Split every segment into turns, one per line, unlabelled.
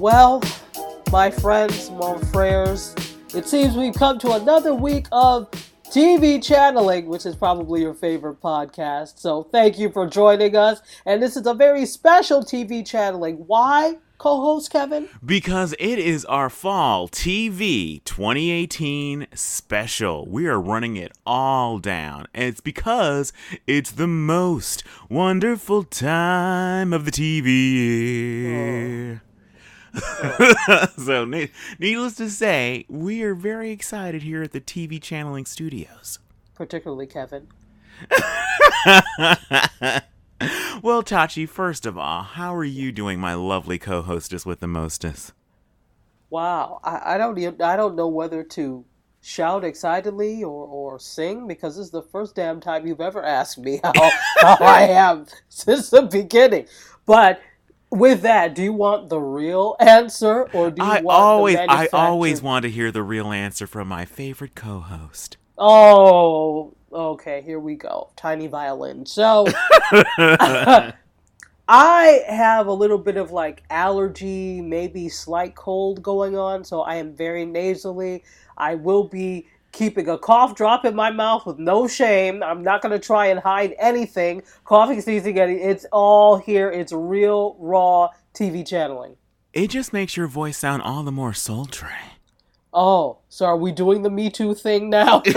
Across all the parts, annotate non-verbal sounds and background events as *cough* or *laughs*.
Well, my friends, mon frères, it seems we've come to another week of TV channeling, which is probably your favorite podcast. So thank you for joining us. And this is a very special TV channeling. Why? co-host Kevin?
Because it is our fall TV 2018 special. We are running it all down. And it's because it's the most wonderful time of the TV year. Oh. *laughs* so, needless to say, we are very excited here at the TV Channeling Studios.
Particularly Kevin. *laughs*
well, Tachi, first of all, how are you doing, my lovely co-hostess with the mostess?
Wow, I, I don't even, I don't know whether to shout excitedly or, or sing because this is the first damn time you've ever asked me how, how I *laughs* am since the beginning. But with that, do you want the real answer or do you
I
want
always I always want to hear the real answer from my favorite co-host.
Oh, okay, here we go. Tiny violin. So *laughs* I have a little bit of like allergy, maybe slight cold going on, so I am very nasally. I will be keeping a cough drop in my mouth with no shame. I'm not going to try and hide anything. Coughing, sneezing, it's all here. It's real, raw TV channeling.
It just makes your voice sound all the more sultry.
Oh, so are we doing the Me Too thing now? *laughs*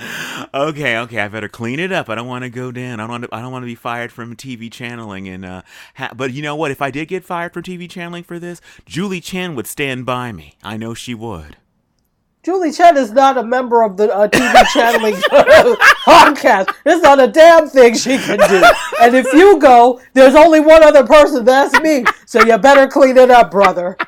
*laughs*
okay, okay, I better clean it up. I don't want to go down. I don't want to, I don't want to be fired from TV channeling. And uh, ha- but you know what? If I did get fired from TV channeling for this, Julie Chen would stand by me. I know she would.
Julie Chen is not a member of the uh, TV *laughs* channeling podcast. There's not a damn thing she can do. And if you go, there's only one other person. That's me. So you better clean it up, brother.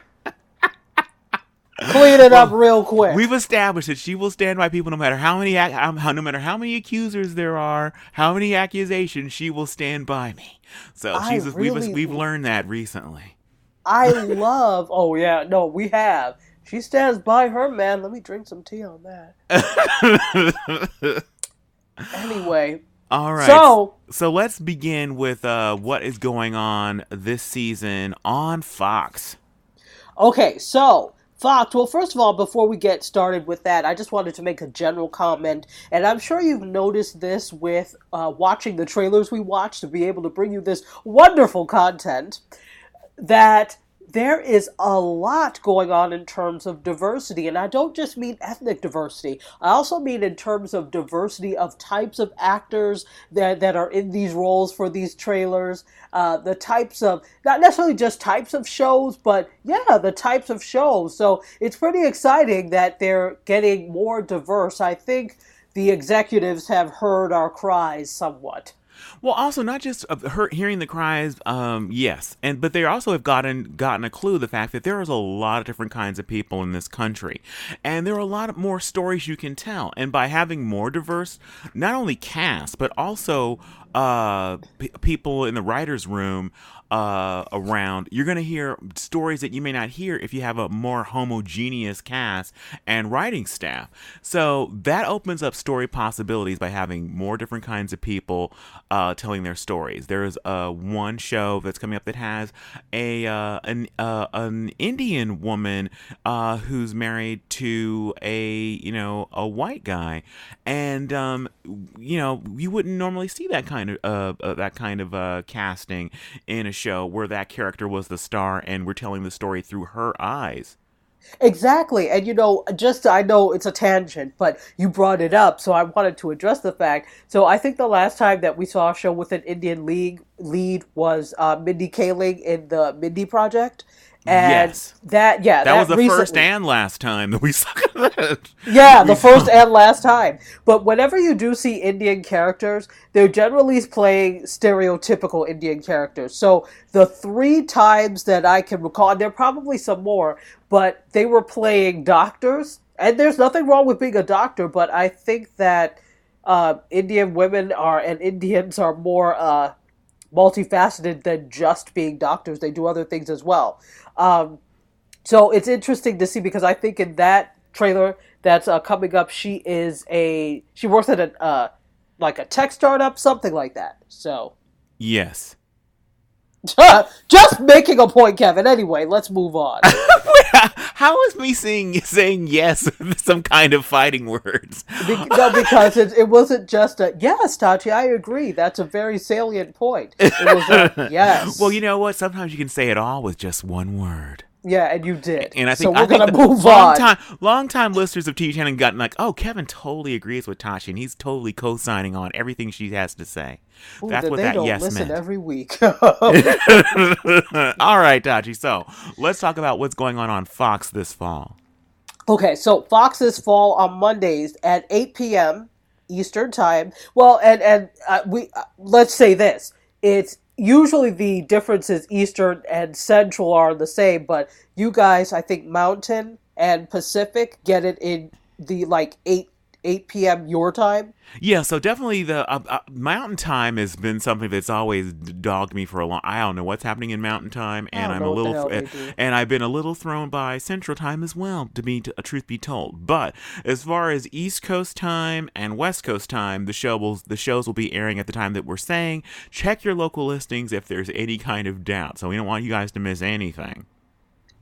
Clean it well, up real quick.
We've established that she will stand by people no matter how many how, no matter how many accusers there are, how many accusations, she will stand by me. So she's really, we've we've learned that recently.
I love. Oh yeah, no, we have. She stands by her man. Let me drink some tea on that. *laughs* anyway.
All right. So, so let's begin with uh, what is going on this season on Fox.
Okay, so Fox, well, first of all, before we get started with that, I just wanted to make a general comment, and I'm sure you've noticed this with uh, watching the trailers we watch to be able to bring you this wonderful content, that there is a lot going on in terms of diversity. And I don't just mean ethnic diversity, I also mean in terms of diversity of types of actors that, that are in these roles for these trailers, uh, the types of, not necessarily just types of shows, but yeah, the types of shows. So it's pretty exciting that they're getting more diverse. I think the executives have heard our cries somewhat.
Well, also not just her hearing the cries, um, yes, and but they also have gotten gotten a clue the fact that there is a lot of different kinds of people in this country, and there are a lot of more stories you can tell, and by having more diverse, not only cast but also uh, p- people in the writers' room uh, around, you're going to hear stories that you may not hear if you have a more homogeneous cast and writing staff. So that opens up story possibilities by having more different kinds of people uh, telling their stories. There's uh, one show that's coming up that has a uh, an uh, an Indian woman uh, who's married to a you know a white guy, and um, you know you wouldn't normally see that kind of uh, that kind of casting in a show where that character was the star and we're telling the story through her eyes.
Exactly. And you know, just I know it's a tangent, but you brought it up, so I wanted to address the fact. So I think the last time that we saw a show with an Indian league lead was uh, Mindy Kaling in the Mindy Project. And yes. that yeah,
that, that was the recently. first and last time that we *laughs* saw that.
Yeah, the first and last time. But whenever you do see Indian characters, they're generally playing stereotypical Indian characters. So the three times that I can recall, and there are probably some more, but they were playing doctors. And there's nothing wrong with being a doctor, but I think that uh, Indian women are and Indians are more uh, multifaceted than just being doctors. They do other things as well. Um, so it's interesting to see because I think in that trailer that's uh, coming up, she is a she works at a uh, like a tech startup, something like that. So
yes.
Uh, just making a point, Kevin. Anyway, let's move on. *laughs*
How is me saying saying yes *laughs* some kind of fighting words?
Be- no, because it, it wasn't just a yes, Tachi. I agree. That's a very salient point. It was a *laughs* yes.
Well, you know what? Sometimes you can say it all with just one word.
Yeah, and you did.
And I think
so we're
I think
gonna move
long
on.
time long time listeners of TV Channel gotten like, oh, Kevin totally agrees with Tashi, and he's totally co-signing on everything she has to say.
Ooh,
That's what that yes
listen
meant.
every week. *laughs*
All right, Tachi. So let's talk about what's going on on Fox this fall.
Okay, so Fox this fall on Mondays at 8 p.m. Eastern time. Well, and and uh, we uh, let's say this: it's usually the differences Eastern and Central are the same, but you guys, I think Mountain and Pacific get it in the like 8 8 p.m. your time.
Yeah, so definitely the uh, uh, Mountain Time has been something that's always dogged me for a long. I don't know what's happening in Mountain Time, and I'm a little, and, and I've been a little thrown by Central Time as well. To be a truth be told, but as far as East Coast Time and West Coast Time, the show will the shows will be airing at the time that we're saying. Check your local listings if there's any kind of doubt. So we don't want you guys to miss anything.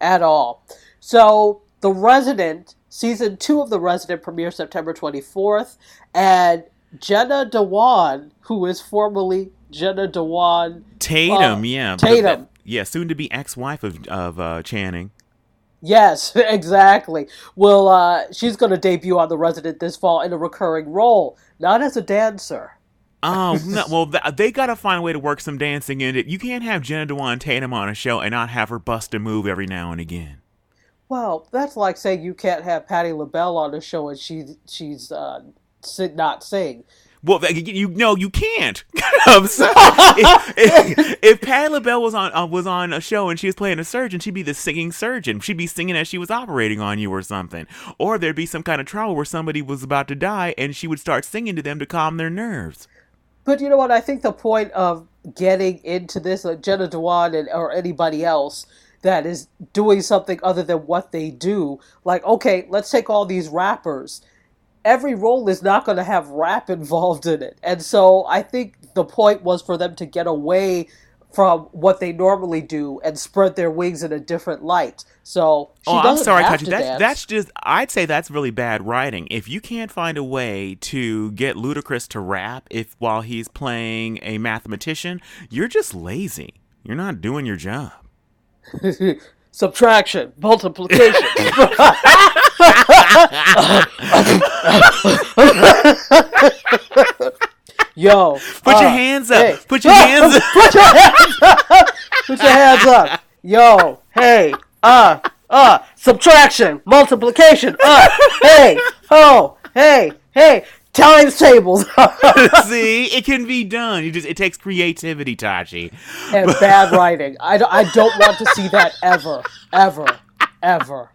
at all. So, The Resident, season two of The Resident premieres September 24th, and Jenna Dewan, who is formerly Jenna Dewan,
Tatum,
Uh,
yeah,
Tatum.
yeah, soon to be ex-wife of of uh, Channing.
yes, *laughs* exactly, Well, uh, she's going to debut on The Resident this fall in a recurring role, not as a dancer.
Oh *laughs* no! Well, th- they gotta find a way to work some dancing in it. You can't have Jenna Dewan Tatum on a show and not have her bust a move every now and again.
Well, that's like saying you can't have Patti LaBelle on the show and she she's uh, not sing.
Well, you no, you can't. *laughs* I'm sorry. *laughs* if, if, if Patti LaBelle was on uh, was on a show and she was playing a surgeon, she'd be the singing surgeon. She'd be singing as she was operating on you or something. Or there'd be some kind of trouble where somebody was about to die and she would start singing to them to calm their nerves.
But you know what? I think the point of getting into this, like Jenna Dewan and, or anybody else that is doing something other than what they do, like, okay, let's take all these rappers. Every role is not going to have rap *laughs* involved in it. And so I think the point was for them to get away from what they normally do and spread their wings in a different light. So
oh, I'm sorry,
to
That's that's just. I'd say that's really bad writing. If you can't find a way to get Ludacris to rap, if while he's playing a mathematician, you're just lazy. You're not doing your job. *laughs*
subtraction, multiplication. *laughs* Yo,
Put your
uh,
hands up.
hey.
Put your hands up. *laughs*
Put your hands up. Put your hands up. Yo, hey, uh, uh, subtraction, multiplication, uh, hey, oh, hey, hey, times tables, *laughs*
See, it can be done. You just it takes creativity, Tachi.
and bad writing. I, I don't want to see that ever, ever, ever.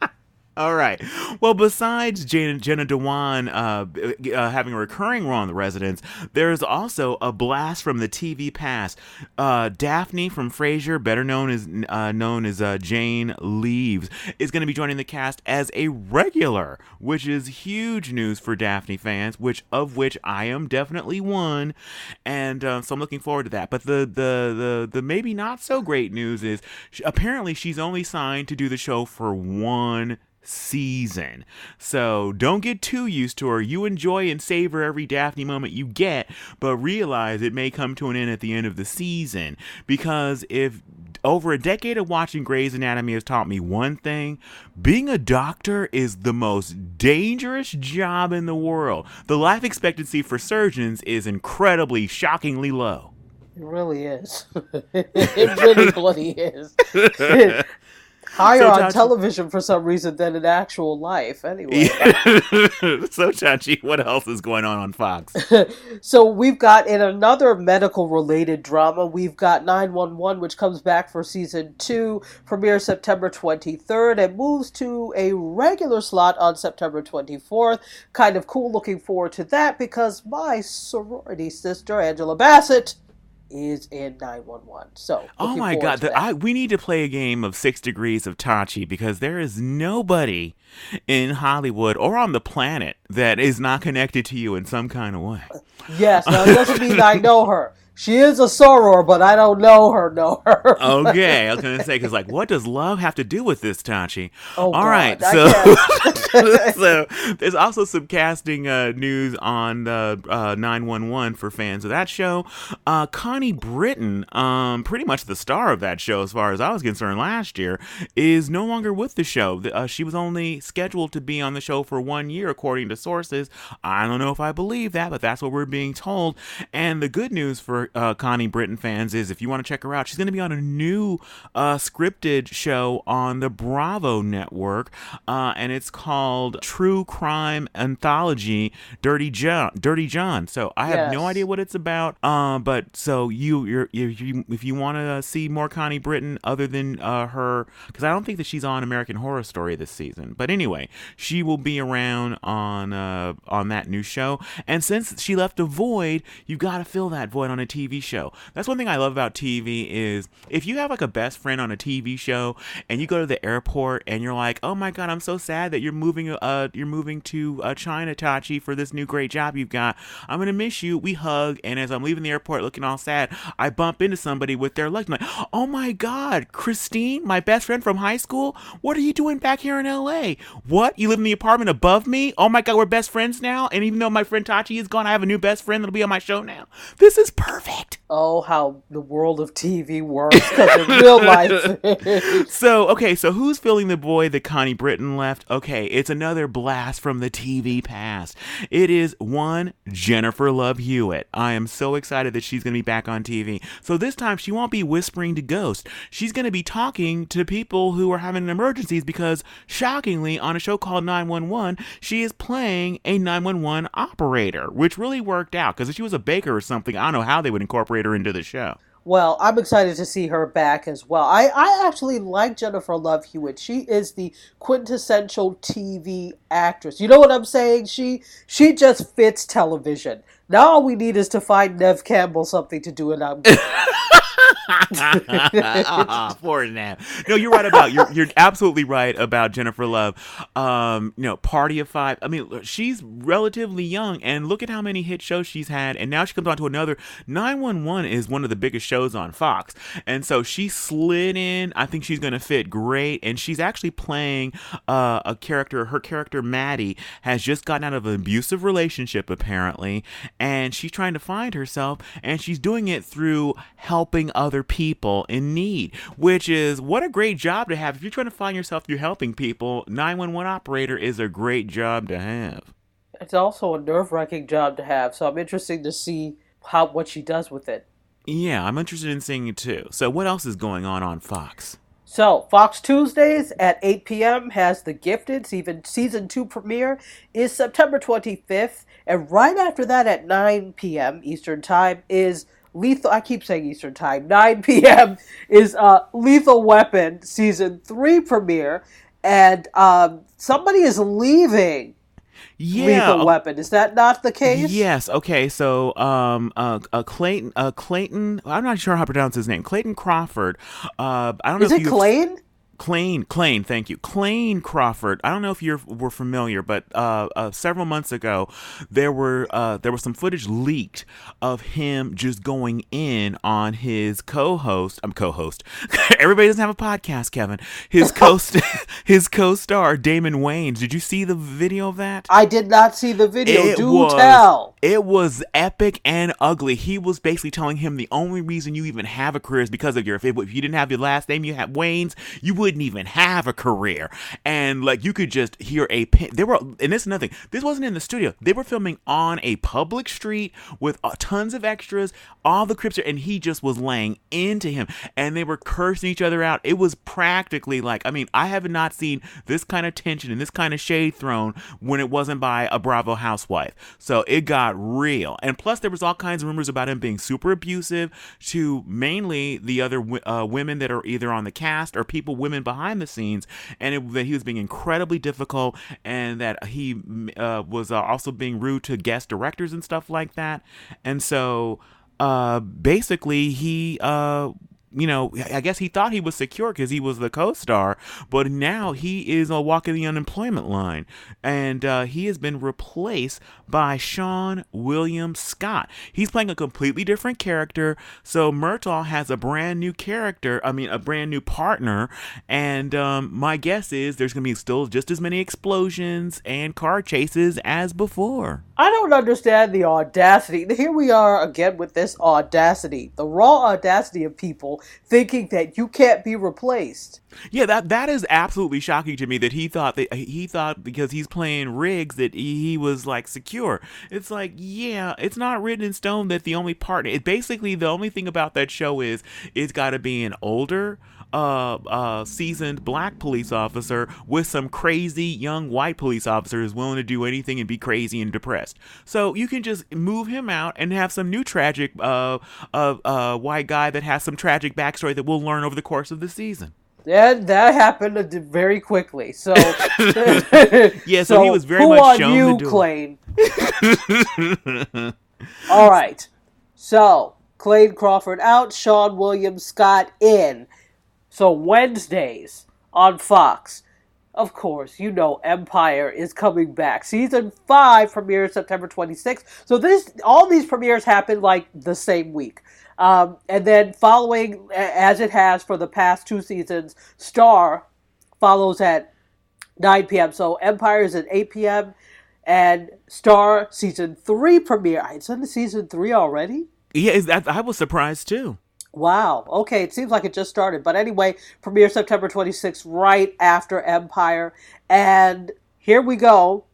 All right. Well, besides Jenna, Jenna Dewan uh, uh, having a recurring role on The Residents, there's also a blast from the TV past. Uh, Daphne from Frasier, better known as uh, known as uh, Jane Leeves, is going to be joining the cast as a regular, which is huge news for Daphne fans. Which of which I am definitely one, and uh, so I'm looking forward to that. But the the the the maybe not so great news is apparently she's only signed to do the show for one season. So don't get too used to her. You enjoy and savor every Daphne moment you get, but realize it may come to an end at the end of the season. Because if over a decade of watching Grey's Anatomy has taught me one thing being a doctor is the most dangerous job in the world. The life expectancy for surgeons is incredibly, shockingly low.
It really is. *laughs* it really bloody is. *laughs* Higher
So,
on television for some reason than in actual life. Anyway, *laughs*
so, Chachi, what else is going on on Fox? *laughs*
so we've got in another medical related drama, we've got 911, which comes back for season two, premieres September 23rd, and moves to a regular slot on September 24th. Kind of cool, looking forward to that because my sorority sister, Angela Bassett, is in 911. So,
Oh my god, the. I, we need to play a game of six degrees of Tachi because there is nobody in Hollywood or on the planet that is not connected to you in some kind of way.
Yes, now it doesn't mean I know her. *laughs* she is a soror, but I don't know her. Know her. *laughs*
okay, I was gonna say because like, what does love have to do with this, Tachi?
Oh,
All
God,
right, so *laughs* *laughs* so there's also some casting uh, news on the uh, 911 for fans of that show. Uh, Connie Britton, um, pretty much the star of that show, as far as I was concerned last year, is no longer with the show. Uh, she was only scheduled to be on the show for one year, according to sources. I don't know if I believe that, but that's what we're being told. And the good news for uh, Connie Britton fans is if you want to check her out, she's going to be on a new uh, scripted show on the Bravo network, uh, and it's called True Crime Anthology Dirty John. Dirty John. So I have no idea what it's about. Um, but so you, you're, you, you if you want to see more Connie Britton other than uh, her, because I don't think that she's on American Horror Story this season. But anyway, she will be around on uh, on that new show. And since she left a void, you've got to fill that void on a TV show. That's one thing I love about TV is if you have like a best friend on a TV show and you go to the airport and you're like, oh my god, I'm so sad that you're moving uh you're moving to uh, China, Tachi, for this new great job you've got. I'm gonna miss you. We hug, and as I'm leaving the airport looking all sad, I bump into somebody with their luggage. I'm like, oh my god, Christine, my best friend from high school. What are you doing back here in LA? What? You live in the apartment above me? Oh my god, we're best friends now. And even though my friend Tachi is gone, I have a new best friend that'll be on my show now. This is perfect.
Oh, how the world of TV works because in real life. *laughs*
So, okay, so who's filling the void that Connie Britton left? Okay, it's another blast from the TV past. It is one Jennifer Love Hewitt. I am so excited that she's going to be back on TV. So, this time she won't be whispering to ghosts. She's going to be talking to people who are having emergencies because, shockingly, on a show called 911, she is playing a 911 operator, which really worked out because if she was a baker or something, I don't know how they would incorporate her into the show.
Well, I'm excited to see her back as well. I, I actually like Jennifer Love Hewitt. She is the quintessential TV actress. You know what I'm saying? She she just fits television. Now all we need is to find Neve Campbell something to do, and I'm *laughs* good. *laughs*
Ah, poor Nat. No, you're right about you're you're absolutely right about Jennifer Love. Um, you know, Party of Five. I mean, she's relatively young, and look at how many hit shows she's had, and now she comes on to another. Nine One One is one of the biggest shows on Fox, and so she slid in. I think she's going to fit great, and she's actually playing uh, a character. Her character Maddie has just gotten out of an abusive relationship apparently, and she's trying to find herself, and she's doing it through helping other people in need, which is what a great job to have. If you're trying to find yourself through helping people, 911 operator is a great job to have.
it's also a nerve wracking job to have. So I'm interested to see how what she does with it.
Yeah, I'm interested in seeing it too. So, what else is going on on Fox?
So, Fox Tuesdays at 8 p.m. has The Gifted. Even season two premiere is September 25th, and right after that at 9 p.m. Eastern Time is Lethal. I keep saying Eastern Time. 9 *laughs* p.m. is uh, Lethal Weapon season three premiere, and um, somebody is leaving
Yeah,
Lethal Weapon. Is that not the case?
Yes. Okay. So, um, uh, uh Clayton, uh, Clayton. I'm not sure how to pronounce his name. Clayton Crawford. Uh, I don't know
Is it
you
Clayne?
Clane, thank you. Clayne Crawford. I don't know if you were familiar, but uh, uh, several months ago, there were uh, there was some footage leaked of him just going in on his co-host. I'm co-host. *laughs* Everybody doesn't have a podcast, Kevin. His *laughs* co *laughs* his co-star Damon Wayans. Did you see the video of that?
I did not see the video.
It
Do
was,
tell.
It was epic and ugly. He was basically telling him the only reason you even have a career is because of your. If, it, if you didn't have your last name, you had Wayans, you wouldn't even have a career. And like you could just hear a pin. There were, and this is nothing. This wasn't in the studio. They were filming on a public street with uh, tons of extras. All the crips, and he just was laying into him, and they were cursing each other out. It was practically like, I mean, I have not seen this kind of tension and this kind of shade thrown when it wasn't by a Bravo housewife. So it got real. And plus, there was all kinds of rumors about him being super abusive to mainly the other uh, women that are either on the cast or people, women behind the scenes, and it, that he was being incredibly difficult, and that he uh, was uh, also being rude to guest directors and stuff like that. And so, uh, basically, he uh you know, I guess he thought he was secure because he was the co-star, but now he is uh, walking the unemployment line, and uh, he has been replaced by Seann William Scott. He's playing a completely different character, so Murtaugh has a brand new character. I mean, a brand new partner, and um, my guess is there's gonna be still just as many explosions and car chases as before.
I don't understand the audacity. Here we are again with this audacity, the raw audacity of people thinking that you can't be replaced.
Yeah, that that is absolutely shocking to me that he thought that he thought because he's playing Riggs that he was like secure. It's like, yeah, it's not written in stone that the only partner. It basically the only thing about that show is it's got to be an older uh, uh, seasoned black police officer with some crazy young white police officer who's willing to do anything and be crazy and depressed. So you can just move him out and have some new tragic uh, uh, uh, white guy that has some tragic backstory that we'll learn over the course of the season.
That that happened very quickly. So *laughs*
yeah, so, so, he was very
who
much shown
you, Clayne? *laughs* All right. So Clayne Crawford out, Seann William Scott in. So Wednesdays on Fox. Of course, you know Empire is coming back. Season 5 premieres September 26th. So this all these premieres happen like the same week. Um, and then following as it has for the past two seasons, Star follows at 9 p.m. So Empire is at 8 p.m. and Star season 3 premiere. It's in season 3 already?
Yeah, I was surprised too.
Wow. Okay, it seems like it just started. But anyway, premiere September 26th, right after Empire. And here we go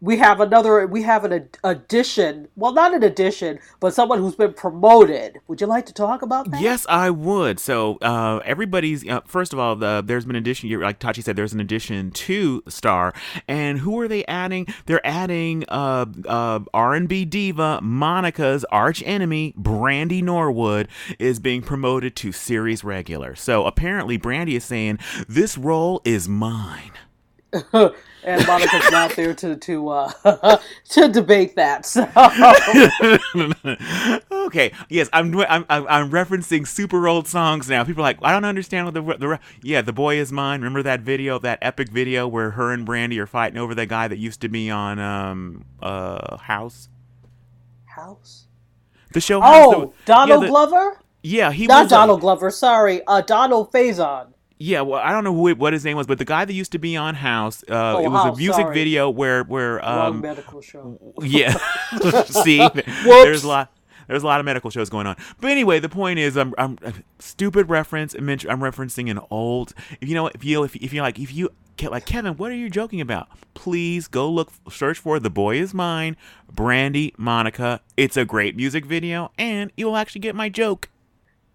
we have another we have an addition well not an addition but someone who's been promoted. Would you like to talk about that?
Yes i would. So uh, everybody's uh, first of all the, there's been an addition like tachi said there's an addition to star. And who are they adding? They're adding uh, uh r&b diva monica's arch enemy brandy norwood is being promoted to series regular. So apparently brandy is saying this role is mine *laughs*
and Monica's not there to to uh, *laughs* to debate that. So. *laughs*
okay, yes, I'm, I'm I'm referencing super old songs now. People are like, I don't understand what the the yeah, the boy is mine. Remember that video, that epic video where her and Brandy are fighting over the guy that used to be on um uh House.
House.
The show.
Oh,
the,
Donald
yeah, the,
Glover.
Yeah, he
not
was
Donald Glover. Sorry, uh, Donald Faison.
Yeah, well, I don't know who it, what his name was, but the guy that used to be on House, uh,
oh,
it was
House,
a music
sorry.
video where where um,
Wrong medical show.
Yeah, *laughs* *laughs* see, there's a lot. There's a lot of medical shows going on, but anyway, the point is, I'm, I'm stupid reference. I'm referencing an old. You know, if you if, if you're like if you like Kevin, what are you joking about? Please go look, search for "The Boy Is Mine," Brandy, Monica. It's a great music video, and you'll actually get my joke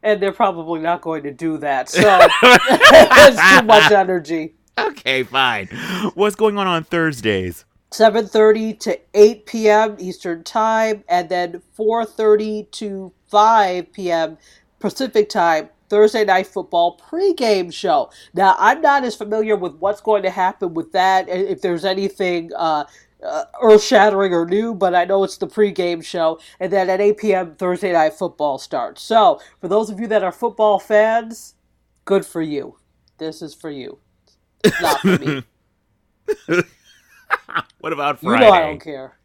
and they're probably not going to do that. So *laughs* it's too much *laughs* energy.
Okay, fine. What's going on on Thursdays?
7:30 to 8 p.m. Eastern Time, and then 4:30 to 5 p.m. Pacific Time. Thursday Night Football pregame show. Now, I'm not as familiar with what's going to happen with that. If there's anything uh, uh, earth shattering or new, but I know it's the pregame show. And then at 8 p.m., Thursday Night Football starts. So, for those of you that are football fans, good for you. This is for you. It's not for me. *laughs*
what about Friday?
You know I don't care.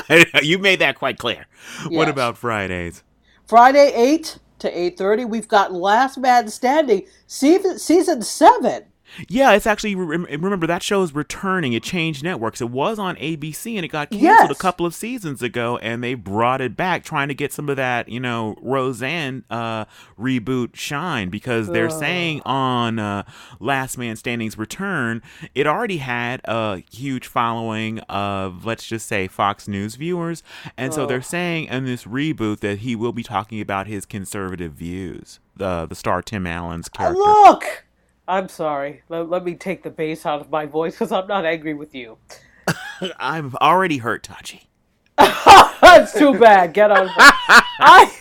*laughs*
you made that quite clear. Yes. What about Fridays?
Friday 8 to 8.30, we've got Last Man Standing, season, season 7.
Yeah, it's actually remember that show is returning. It changed networks. It was on ABC and it got canceled
yes.
a couple of seasons ago, and they brought it back, trying to get some of that you know Roseanne uh, reboot shine because they're saying on uh, Last Man Standing's return, it already had a huge following of let's just say Fox News viewers, and so they're saying in this reboot that he will be talking about his conservative views. The the star Tim Allen's character.
Look. I'm sorry. Let, let me take the bass out of my voice because I'm not angry with you. *laughs*
I'm already hurt, Tachi. *laughs*
That's too bad. Get on. *laughs* I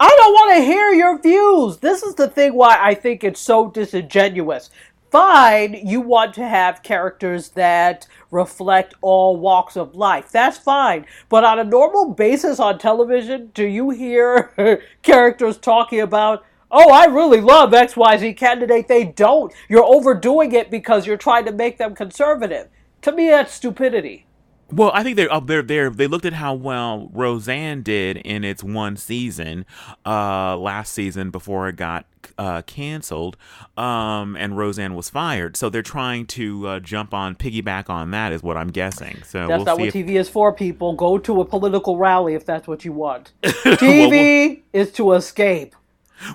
I don't want to hear your views. This is the thing why I think it's so disingenuous. Fine, you want to have characters that reflect all walks of life. That's fine. But on a normal basis on television, do you hear characters talking about oh, I really love XYZ candidate. They don't. You're overdoing it because you're trying to make them conservative. To me, that's stupidity.
Well, I think they're up there. They they looked at how well Roseanne did in its one season, uh, last season before it got uh, canceled, um, and Roseanne was fired. So they're trying to uh, jump on, piggyback on that, is what I'm guessing. So
That's
we'll
not
see
what
if-
TV is for, people. Go to a political rally if that's what you want. *laughs* TV is to escape.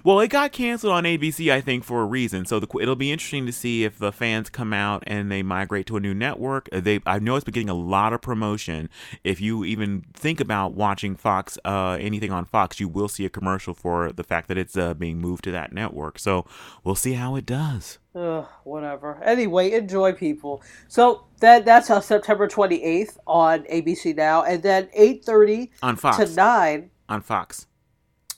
Well, it got canceled on ABC, I think, for a reason. So the, it'll be interesting to see if the fans come out and they migrate to a new network. Uh, They, I know it's been getting a lot of promotion. If you even think about watching Fox, uh, anything on Fox, you will see a commercial for the fact that it's uh, being moved to that network. So we'll see how it does.
Ugh, whatever. Anyway, enjoy people. So that that's uh, September 28th on ABC Now, and then 8:30
On Fox.
to 9.
On Fox.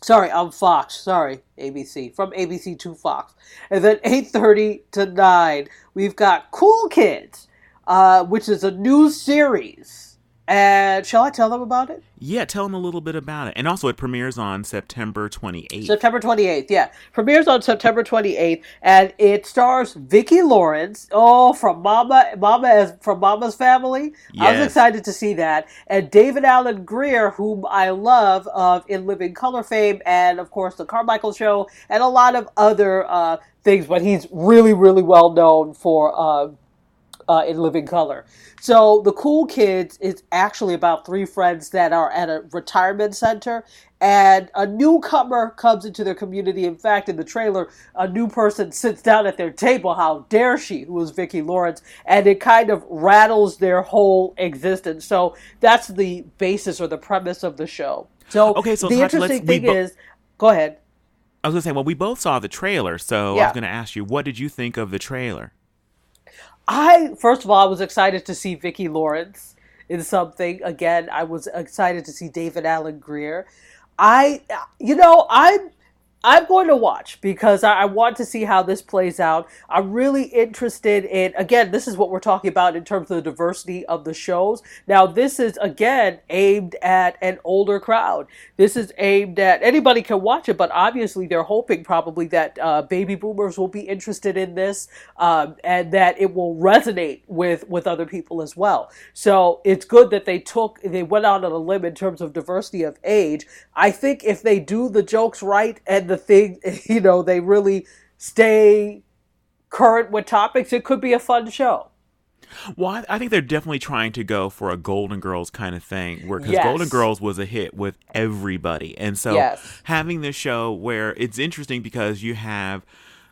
Sorry, on Fox. Sorry, ABC. From ABC to Fox. And then 8.30 to 9, we've got Cool Kids, uh, which is a new series. And shall I tell them about it?
Yeah, tell them a little bit about it. And also, it premieres on September 28th.
September 28th, yeah. Premieres on September 28th, and it stars Vicki Lawrence. Oh, from Mama, Mama as from Mama's Family. I was excited to see that. And David Alan Grier, whom I love of In Living Color fame, and of course the Carmichael Show, and a lot of other uh, things. But he's really, really well known for. Uh, uh, in Living Color. So the Cool Kids is actually about three friends that are at a retirement center, and a newcomer comes into their community. In fact, in the trailer, a new person sits down at their table. How dare she? Who is Vicki Lawrence? And it kind of rattles their whole existence. So that's the basis or the premise of the show. So,
Okay, so
the interesting thing
bo-
is, go ahead.
I was going to say, well, we both saw the trailer. So I was going to ask you, what did you think of the trailer?
I first of all, I was excited to see Vicki Lawrence in something. Again, I was excited to see David Alan Grier. I, you know, I'm I'm going to watch because I, want to see how this plays out. I'm really interested in again. This is what we're talking about in terms of the diversity of the shows. Now, this is again aimed at an older crowd. This is aimed at anybody can watch it, but obviously they're hoping probably that uh, baby boomers will be interested in this um, and that it will resonate with with other people as well. So it's good that they took they went out on a limb in terms of diversity of age. I think if they do the jokes right and the thing, *laughs* you know, they really stay current with topics, it could be a fun show.
Well, I, think they're definitely trying to go for a Golden Girls kind of thing, where because
Yes.
Golden Girls was a hit with everybody, and so
Yes.
having this show where it's interesting because you have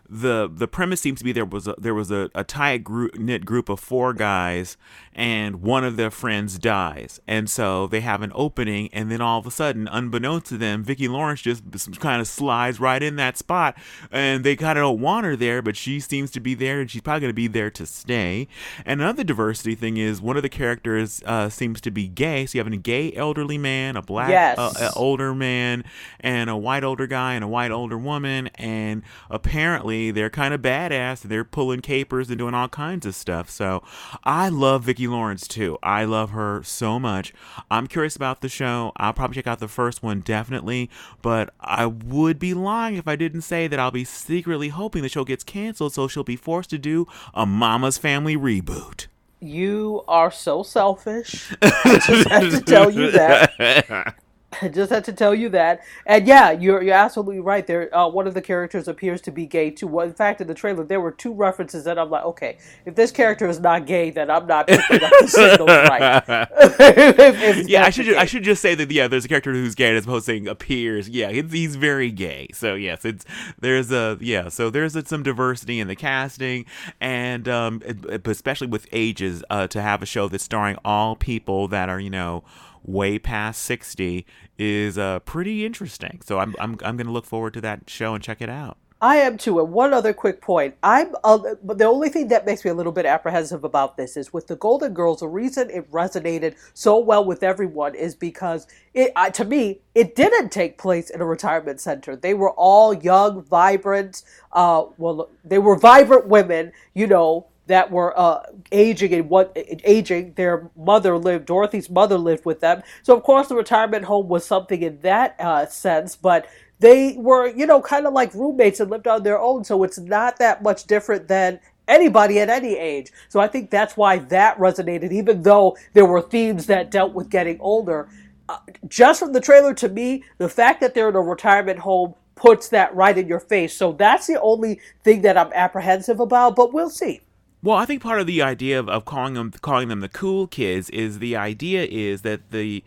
the the premise seems to be there was a, there was a, a tight group knit group of four guys and one of their friends dies. And so they have an opening and then all of a sudden unbeknownst to them Vicki Lawrence just kind of slides right in that spot. And they kind of don't want her there but she seems to be there and she's probably going to be there to stay. And another diversity thing is one of the characters uh, seems to be gay. So you have a gay elderly man a black
Yes.
uh, uh, older man and a white older guy and a white older woman. And apparently they're kind of badass they're pulling capers and doing all kinds of stuff. So i love vicki lawrence too. I love her so much. I'm curious about the show. I'll probably check out the first one definitely. But i would be lying if i didn't say that i'll be secretly hoping the show gets canceled so she'll be forced to do a mama's family reboot.
You are so selfish. *laughs* I just have to tell you that. *laughs* *laughs* I just had to tell you that. And yeah, you're you're absolutely right. There, uh, one of the characters appears to be gay too. Well, in fact, in the trailer, there were two references that I'm like, okay, if this character is not gay, then I'm not picking up the signals right. If- if
yeah, I should ju- I should just say that yeah, there's a character who's gay as opposed to saying appears. Yeah, he's very gay. So yes, it's there's a yeah, so there's a, some diversity in the casting, and um, especially with ages, uh, to have a show that's starring all people that are you know way past sixty is uh pretty interesting. So I'm I'm I'm gonna look forward to that show and check it out.
I am too. And one other quick point. I'm uh, the only thing that makes me a little bit apprehensive about this is with the Golden Girls. The reason it resonated so well with everyone is because it, uh, to me, it didn't take place in a retirement center. They were all young, vibrant. Uh, well, they were vibrant women. You know that were uh, aging and what aging. Their mother lived, Dorothy's mother lived with them. So of course the retirement home was something in that uh, sense, but they were, you know, kind of like roommates and lived on their own. So it's not that much different than anybody at any age. So I think that's why that resonated, even though there were themes that dealt with getting older. Uh, just from the trailer to me, the fact that they're in a retirement home puts that right in your face. So that's the only thing that I'm apprehensive about, but we'll see.
Well, I think part of the idea of, of calling them calling them the cool kids is the idea is that the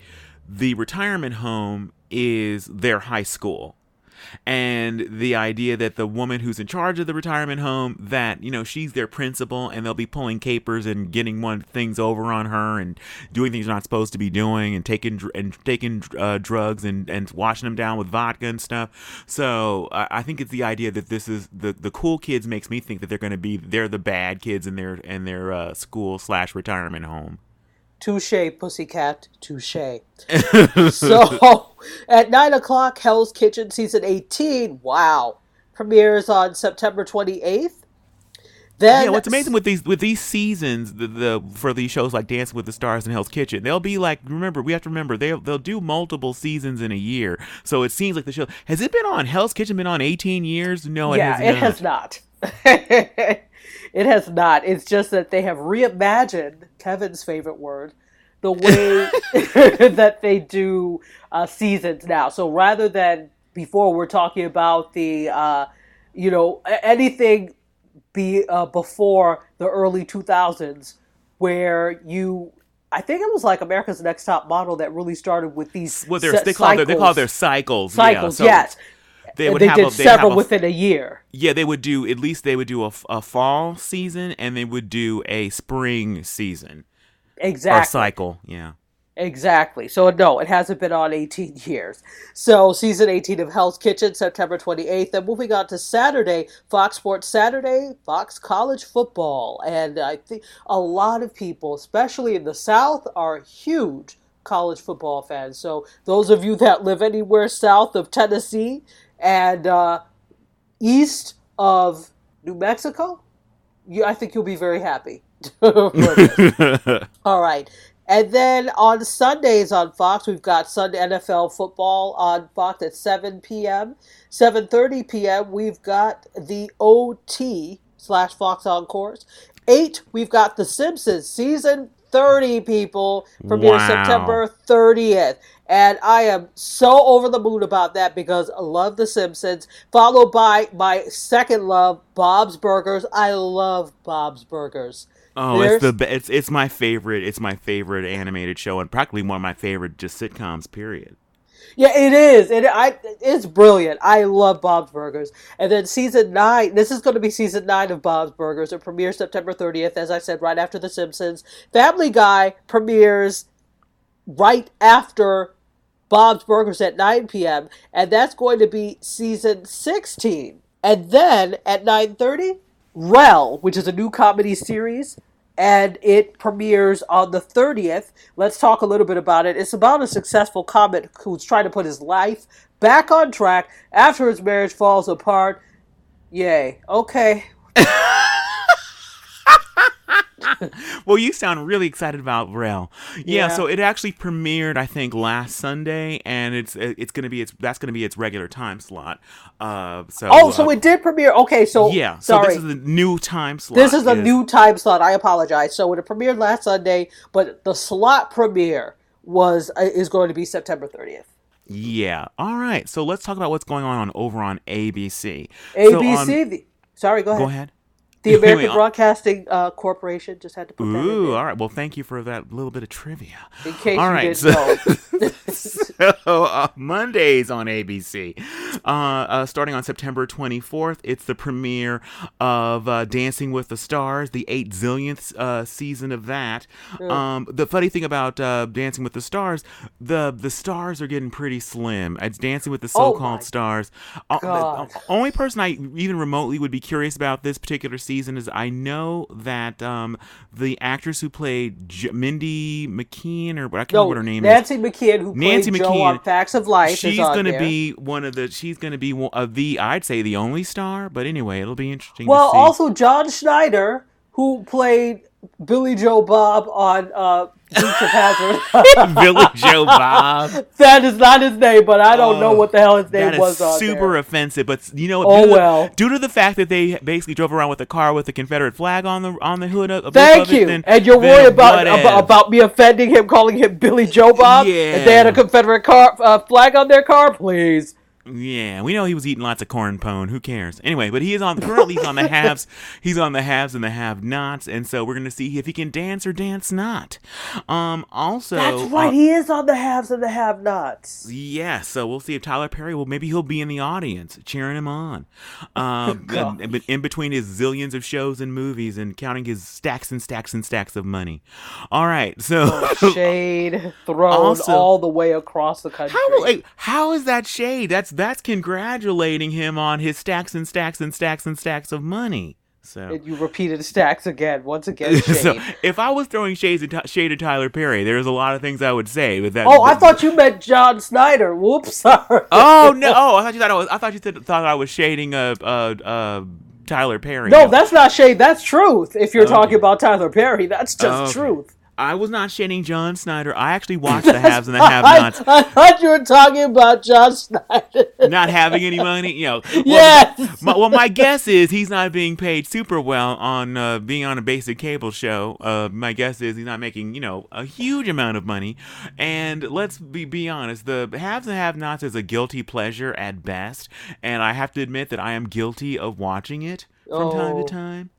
the retirement home is their high school and the idea that the woman who's in charge of the retirement home that you know she's their principal and they'll be pulling capers and getting one things over on her and doing things you're not supposed to be doing and taking and taking uh, drugs and and washing them down with vodka and stuff. So I think it's the idea that this is the the cool kids makes me think that they're going to be they're the bad kids in their in their uh, school slash retirement home
Touche, pussycat, touche. *laughs* so, at 9 o'clock, Hell's Kitchen Season 18, wow, premieres on September 28th.
Then, yeah, what's amazing with these with these seasons, the, the for these shows like Dancing with the Stars and Hell's Kitchen, they'll be like. Remember, we have to remember they they'll do multiple seasons in a year. So it seems like the show has it been on Hell's Kitchen been on eighteen years? No,
it yeah, has not. it has not. *laughs* It has not. It's just that they have reimagined Kevin's favorite word, the way *laughs* *laughs* that they do uh, seasons now. So rather than before, we're talking about the, uh, you know, anything be uh, before the early 2000s, where you I think it was like America's Next Top Model that really started with these.
Well, they call their they call their cycles.
Cycles,
yeah.
so yes.
They would
they
have
did
a,
several
a,
within a year.
Yeah, they would do at least they would do a, a fall season and they would do a spring season.
Exactly.
Or cycle, yeah.
Exactly. So no, it hasn't been on 18 years. So season 18 of Hell's Kitchen, September 28th. And moving on to Saturday, Fox Sports Saturday, Fox College Football. And I think a lot of people, especially in the South, are huge college football fans. So those of you that live anywhere south of Tennessee and uh, east of New Mexico, you, I think you'll be very happy. *laughs* All right. And then on Sundays on Fox, we've got Sunday NFL football on Fox at 7 p.m. 7.30 p.m., we've got the OT slash Fox Encores. 8, we've got The Simpsons season 30 people premiere wow. September 30th. And I am so over the moon about that because I love The Simpsons, followed by my second love, Bob's Burgers. I love Bob's Burgers.
Oh, There's... it's the it's it's my favorite. It's my favorite animated show and practically one of my favorite just sitcoms. Period.
Yeah, it is. It I it's brilliant. I love Bob's Burgers. And then season nine. This is going to be season nine of Bob's Burgers. It premieres September 30th, as I said, right after The Simpsons. Family Guy premieres right after Bob's Burgers at 9 p.m. And that's going to be season 16. And then at 9:30, Rel, which is a new comedy series, and it premieres on the 30th. Let's talk a little bit about it. It's about a successful comic who's trying to put his life back on track after his marriage falls apart. Yay. Okay. *laughs* *laughs*
well, you sound really excited about Rel. Yeah, yeah, so it actually premiered, I think, last Sunday, and it's it's gonna be its that's gonna be its regular time slot. Uh, so
oh, so uh, it did premiere. Okay, so
yeah,
sorry.
so this is the new time slot.
This is a is, new time slot. I apologize. So it premiered last Sunday, but the slot premiere was uh, is going to be September thirtieth.
Yeah. All right. So let's talk about what's going on over on ABC.
ABC. So on, the, sorry. Go ahead.
Go ahead.
The American Broadcasting uh, Corporation just had to put Ooh, that in. Ooh,
all right. Well, thank you for that little bit of trivia.
In case
all
you
right,
didn't
so, *laughs* so uh, Mondays on ABC, uh, uh, starting on September 24th, it's the premiere of uh, Dancing with the Stars, the eight zillionth uh, season of that. Mm. Um, the funny thing about Dancing with the Stars, the the stars are getting pretty slim. It's Dancing with the oh so-called oh stars.
the
only person I even remotely would be curious about this particular season season is I know that um, the actress who played J- Mindy McKean or I can't no, remember what her name
Nancy
is.
Nancy McKeon, who Nancy played McKean, Joe on Facts of Life.
She's going
to
be one of the. She's going to be one of the. I'd say the only star, but anyway, it'll be interesting.
Well, also John Schneider who played Billy Joe Bob on uh, Dukes of Hazzard.
Billy *laughs* Joe Bob.
that is not his name, but I don't know
Oh,
what the hell his name was
super offensive, but you know,
Oh,
due to,
well.
due to the fact that they basically drove around with a car with the Confederate flag on the on the hood of,
Thank
of it,
you.
then-
and you're worried about, about about me offending him, calling him Billy Joe Bob,
Yeah.
and they had a Confederate car uh, flag on their car. Please.
Yeah, we know he was eating lots of corn pone. Who cares? Anyway, but he is on currently he's on the haves. *laughs* He's on the haves and the have nots, and so we're gonna see if he can dance or dance not. Um, also,
That's right.
uh,
he is on the haves and the have-nots.
Yeah, so we'll see if Tyler Perry will maybe he'll be in the audience cheering him on. *laughs* Um,
God.
in, in between his zillions of shows and movies and counting his stacks and stacks and stacks of money. All right, so *laughs*
Shade thrown
Also-
all the way across the country.
how like, how is that shade? That's that's congratulating him on his stacks and stacks and stacks and stacks of money. So.
And you repeated stacks again, once again. *laughs*
So if I was throwing shades at, shade at Tyler Perry, there's a lot of things I would say. But that,
oh, I thought you meant John Schneider. Whoops, *laughs* sorry.
Oh no! Oh, I thought you thought I was. I thought you said, thought I was shading uh uh uh Tyler Perry.
No, that's not shade. That's truth. If you're
Okay.
talking about Tyler Perry, that's just
Okay.
truth.
I was not shitting John Schneider. I actually watched the *laughs* haves and the have-nots.
I thought you were talking about John Schneider.
Not having any money, you know. *laughs* Well,
Yes.
My, well, my guess is he's not being paid super well on uh, being on a basic cable show. Uh, my guess is he's not making, you know, a huge amount of money. And let's be be honest, the haves and have-nots is a guilty pleasure at best, and I have to admit that I am guilty of watching it from time
Oh.
to time.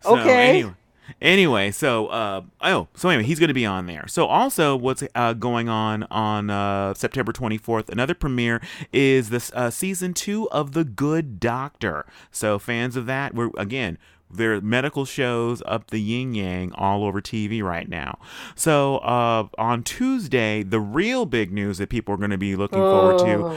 So,
Okay.
Anyway. Anyway, so uh, oh, so anyway, he's going to be on there. So also, what's uh, going on on uh, September 24th? Another premiere is this uh, season two of The Good Doctor. So fans of that, we're again. There are medical shows up the yin yang all over TV right now. So uh, on Tuesday, the real big news that people are going to be looking forward to
Oh,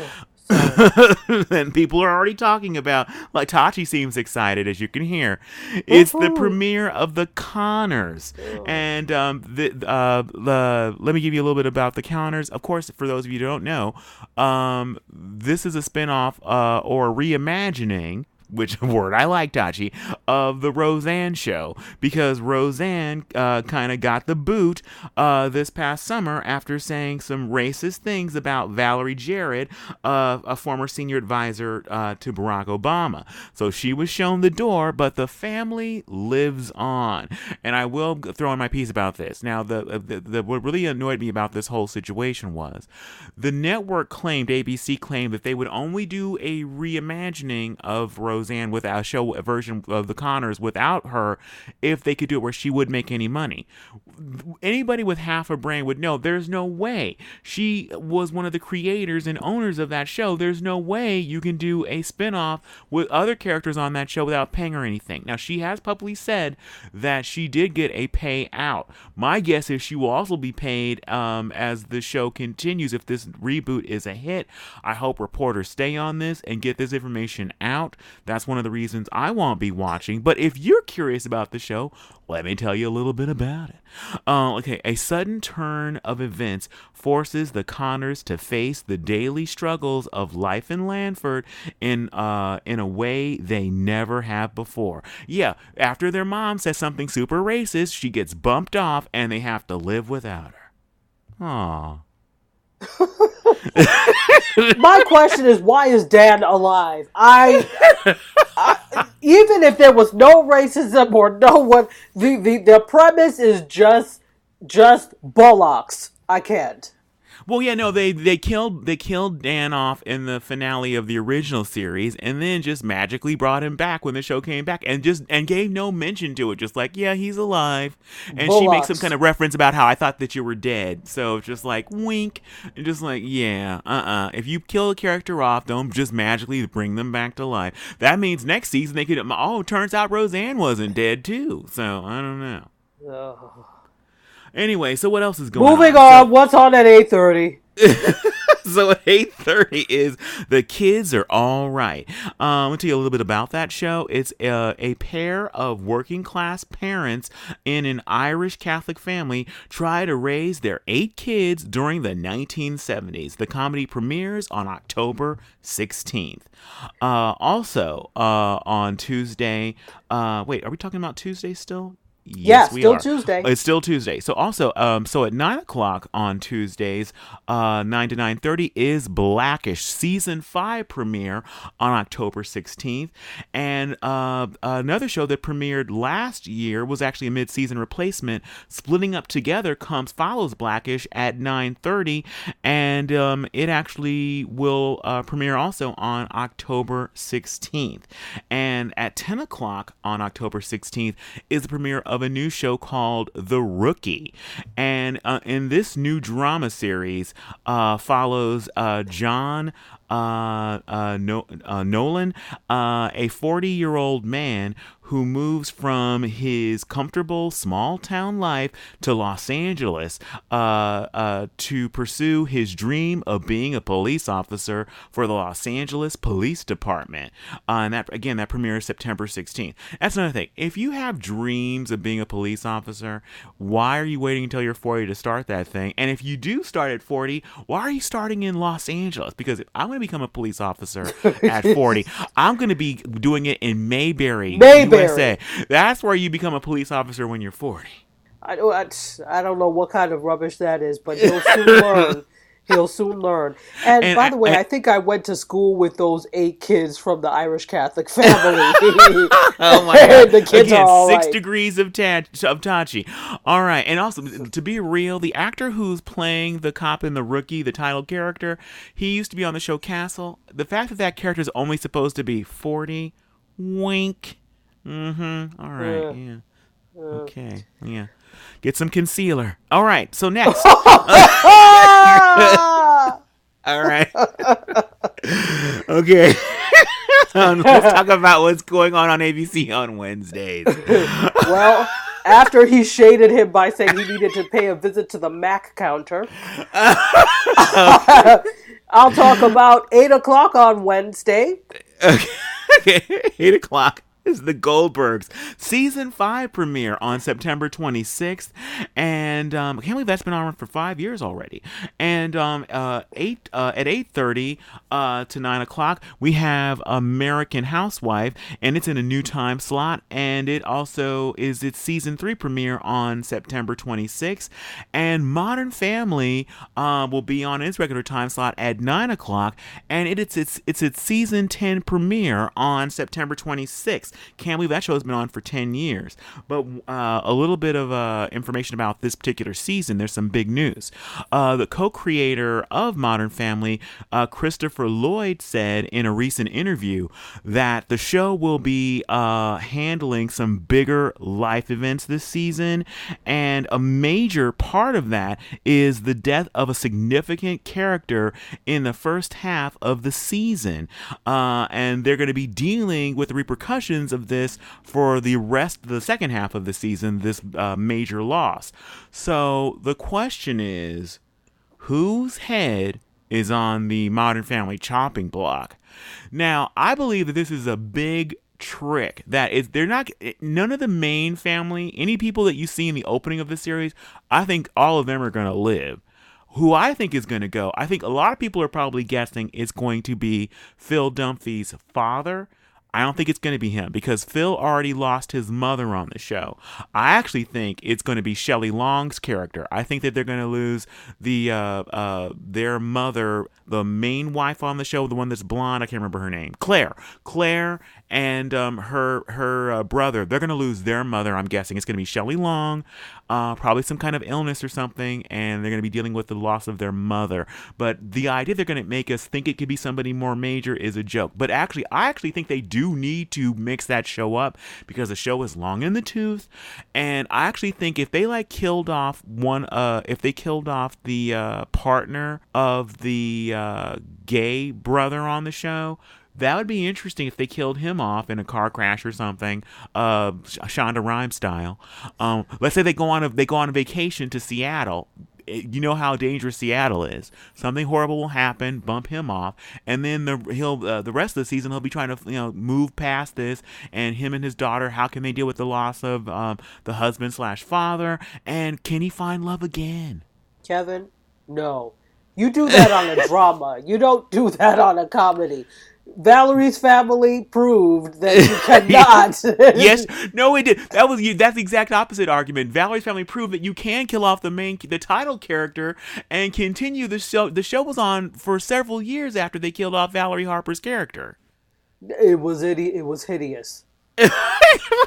*laughs*
and people are already talking about like Tachi seems excited as you can hear. It's the premiere of the Connors. And um the uh the let me give you a little bit about the Connors. Of course for those of you who don't know um this is a spin-off uh or reimagining which *laughs* word I like, Tachi, of the Roseanne show because Roseanne uh, kind of got the boot uh, this past summer after saying some racist things about Valerie Jarrett, uh, a former senior advisor uh, to Barack Obama. So she was shown the door, but the family lives on. And I will throw in my piece about this. Now, the, uh, the, the what really annoyed me about this whole situation was the network claimed, ABC claimed, that they would only do a reimagining of Roseanne without a show a version of the Connors without her if they could do it where she would make any money. Anybody with half a brain would know there's no way. She was one of the creators and owners of that show. There's no way you can do a spin-off with other characters on that show without paying her anything. Now she has publicly said that she did get a payout. My guess is she will also be paid um, as the show continues. If this reboot is a hit, I hope reporters stay on this and get this information out. That's one of the reasons I won't be watching. But if you're curious about the show, let me tell you a little bit about it. Uh, okay, a sudden turn of events forces the Connors to face the daily struggles of life in Lanford in uh, in a way they never have before. Yeah, after their mom says something super racist, she gets bumped off, and they have to live without her. Aww.
My question is, why is Dan alive? I, I- even if there was no racism or no one, the, the the premise is just just bullocks. I can't.
Well, yeah, no, they they killed they killed Dan off in the finale of the original series, and then just magically brought him back when the show came back, and just and gave no mention to it, just like yeah, he's alive, and she makes some kind of reference about how I thought that you were dead, so just like wink, and just like yeah, uh, uh if you kill a character off, don't just magically bring them back to life. That means next season they could oh, turns out Roseanne wasn't dead too, so I don't know.
Ugh.
Anyway, so what else is going on?
Moving
So-
on. What's on at eight thirty? *laughs*
so at eight thirty is the kids are all right. Um, me tell you a little bit about that show. It's uh, a pair of working class parents in an Irish Catholic family try to raise their eight kids during the 1970s. The comedy premieres on October 16th. Uh, also uh, on Tuesday. Uh, wait, are we talking about Tuesday still?
Yes, yeah, still Tuesday.
It's still Tuesday. So also, um, so at nine o'clock on Tuesdays, uh, nine to nine thirty is Blackish season five premiere on October sixteenth, and uh, another show that premiered last year was actually a mid-season replacement. Splitting up together comes follows Blackish at nine thirty, and um, it actually will uh, premiere also on October sixteenth, and at ten o'clock on October sixteenth is the premiere of a new show called The Rookie. And uh, in this new drama series, uh, follows uh, John uh, uh, no, uh, Nolan, uh, a 40 year old man who moves from his comfortable small town life to Los Angeles uh, uh, to pursue his dream of being a police officer for the Los Angeles Police Department. Uh, and that, again, that premieres September 16th. That's another thing. If you have dreams of being a police officer, why are you waiting until you're 40 to start that thing? And if you do start at 40, why are you starting in Los Angeles? Because if I'm going to become a police officer *laughs* at 40, I'm going to be doing it in Mayberry. Mayberry. USA. That's where you become a police officer when you're 40.
I, I, I don't know what kind of rubbish that is, but he'll soon *laughs* learn He'll soon learn. And, and by the way, and, I think I went to school with those eight kids from the Irish Catholic family. *laughs*
oh my *laughs* god! the kids Again, are six right. degrees of, ta- of Tachi. All right, and also to be real, the actor who's playing the cop in the rookie, the title character, he used to be on the show Castle. The fact that that character is only supposed to be forty, wink. Mm-hmm. All right. Yeah. yeah. Okay. Yeah. Get some concealer. All right. So next. *laughs* *laughs* All right. *laughs* okay. um, let's talk about what's going on on ABC on Wednesdays.
well, after he shaded him by saying he needed to pay a visit to the Mac counter, I'll talk about 8 o'clock on Wednesday.
Okay. okay. 8 o'clock is the Goldbergs season five premiere on September 26th, and um, I can't believe that's been on for five years already. And um, uh, eight uh, at 8:30 uh, to nine o'clock, we have American Housewife, and it's in a new time slot, and it also is its season three premiere on September 26th, and Modern Family uh, will be on its regular time slot at nine o'clock, and it, it's its it's its season 10 premiere on September 26th. Can't believe that show has been on for 10 years. But uh, a little bit of uh, information about this particular season. There's some big news. Uh, the co creator of Modern Family, uh, Christopher Lloyd, said in a recent interview that the show will be uh, handling some bigger life events this season. And a major part of that is the death of a significant character in the first half of the season. Uh, and they're going to be dealing with the repercussions of this for the rest of the second half of the season, this uh, major loss. So the question is whose head is on the Modern Family chopping block? Now, I believe that this is a big trick that is they're not none of the main family any people that you see in the opening of the series i think all of them are going to live who I think is going to go, I think a lot of people are probably guessing it's going to be Phil Dunphy's father I don't think it's going to be him because Phil already lost his mother on the show. I actually think it's going to be Shelley Long's character. I think that they're going to lose the uh, uh, their mother, the main wife on the show, the one that's blonde. I can't remember her name. Claire. Claire and um, her her uh, brother. They're to lose their mother. I'm guessing it's to be Shelley Long, uh, probably some kind of illness or something, and they're to be dealing with the loss of their mother. But the idea they're to make us think it could be somebody more major is a joke. But actually, I actually think they do need to mix that show up because the show is long in the tooth, and I actually think if they like killed off one, uh, if they killed off the uh, partner of the uh, gay brother on the show that would be interesting if they killed him off in a car crash or something, uh, Shonda Rhimes style. Um, let's say they go on a they go on a vacation to Seattle you know how dangerous Seattle is. Something horrible will happen, bump him off, and then the he'll uh, the rest of the season he'll be trying to you know move past this. And him and his daughter, how can they deal with the loss of um, the husband slash father? And can he find love again?
Kevin, no. You do that on a *laughs* drama. You don't do that on a comedy. Valerie's family proved that you *laughs* cannot. *laughs*
yes, no, it did. That was you. That's the exact opposite argument. Valerie's family proved that you can kill off the main, the title character, and continue the show. The show was on for several years after they killed off Valerie Harper's character.
It was it, it was hideous. *laughs*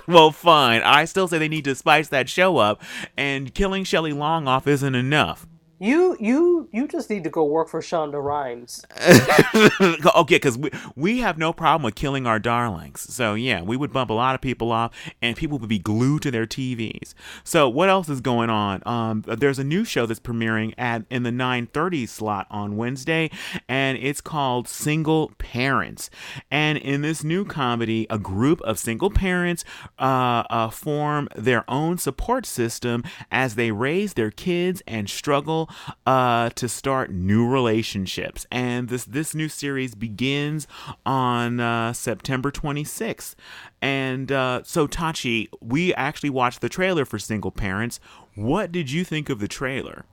well, fine. I still say they need to spice that show up, and killing Shelley Long off isn't enough.
You you you just need to go work for Shonda Rhimes. *laughs*
okay, because we we have no problem with killing our darlings. So yeah, we would bump a lot of people off, and people would be glued to their TVs. So what else is going on? Um, there's a new show that's premiering at in the 9:30 slot on Wednesday, and it's called Single Parents. And in this new comedy, a group of single parents uh, uh, form their own support system as they raise their kids and struggle uh, to start new relationships. And this this new series begins on uh, September 26th. And uh, so, Tachi, we actually watched the trailer for Single Parents. What did you think of the trailer?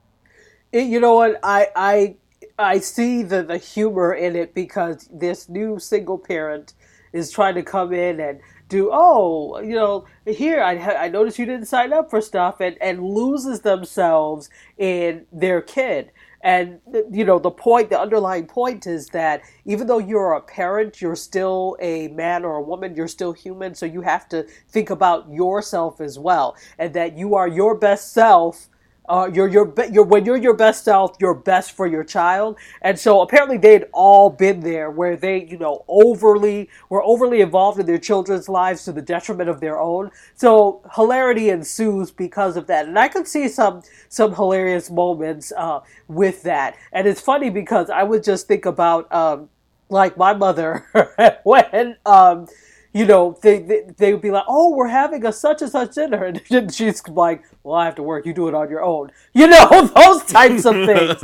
It, you know what I I I see the the humor in it because this new single parent is trying to come in and do oh you know here I, I noticed you didn't sign up for stuff and and loses themselves in their kid. And you know the point the underlying point is that even though you're a parent you're still a man or a woman you're still human so you have to think about yourself as well and that you are your best self uh, you're your you're when you're your best self, you're best for your child, and so apparently they'd all been there where they you know overly were overly involved in their children's lives to the detriment of their own. So hilarity ensues because of that, and I could see some some hilarious moments uh, with that. And it's funny because I would just think about um, like my mother *laughs* when. Um, you know, they, they, they would be like, oh, we're having a such and such dinner. *laughs* And she's like, well, I have to work. You do it on your own. *laughs* You know, *laughs* those types of things.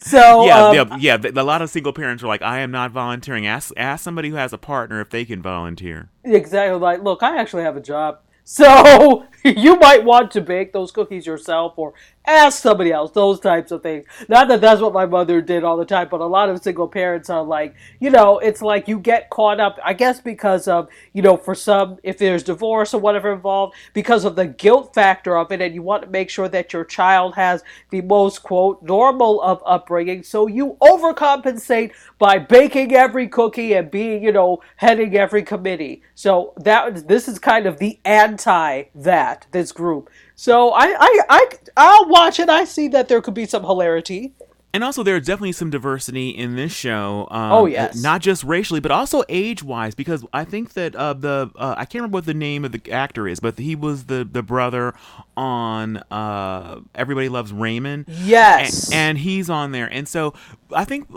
So,
yeah,
um,
yeah, yeah. A lot of single parents are like, I am not volunteering. Ask, ask somebody who has a partner if they can volunteer.
Exactly. Like, look, I actually have a job. So you might want to bake those cookies yourself or ask somebody else, those types of things. Not that that's what my mother did all the time, but a lot of single parents are like, you know, it's like you get caught up, I guess, because of, you know, for some, if there's divorce or whatever involved, because of the guilt factor of it, and you want to make sure that your child has the most, quote, normal of upbringing. So you overcompensate by baking every cookie and being, you know, heading every committee. So that this is kind of the anti that, this group. So I, I, I, I'll watch it. I see that there could be some hilarity.
And also, there's definitely some diversity in this show. Um,
oh yes,
not just racially, but also age-wise, because I think that uh, the uh, I can't remember what the name of the actor is, but he was the the brother on uh, Everybody Loves Raymond.
Yes,
and, and, he's on there, and so I think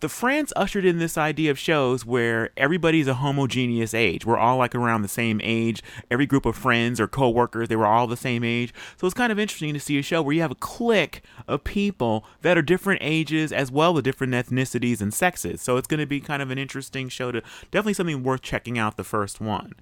the Friends ushered in this idea of shows where everybody's a homogeneous age. We're all like around the same age. Every group of friends or coworkers, they were all the same age. So it's kind of interesting to see a show where you have a clique of people that are different ages as well as different ethnicities and sexes. So it's going to be kind of an interesting show to definitely something worth checking out the first one.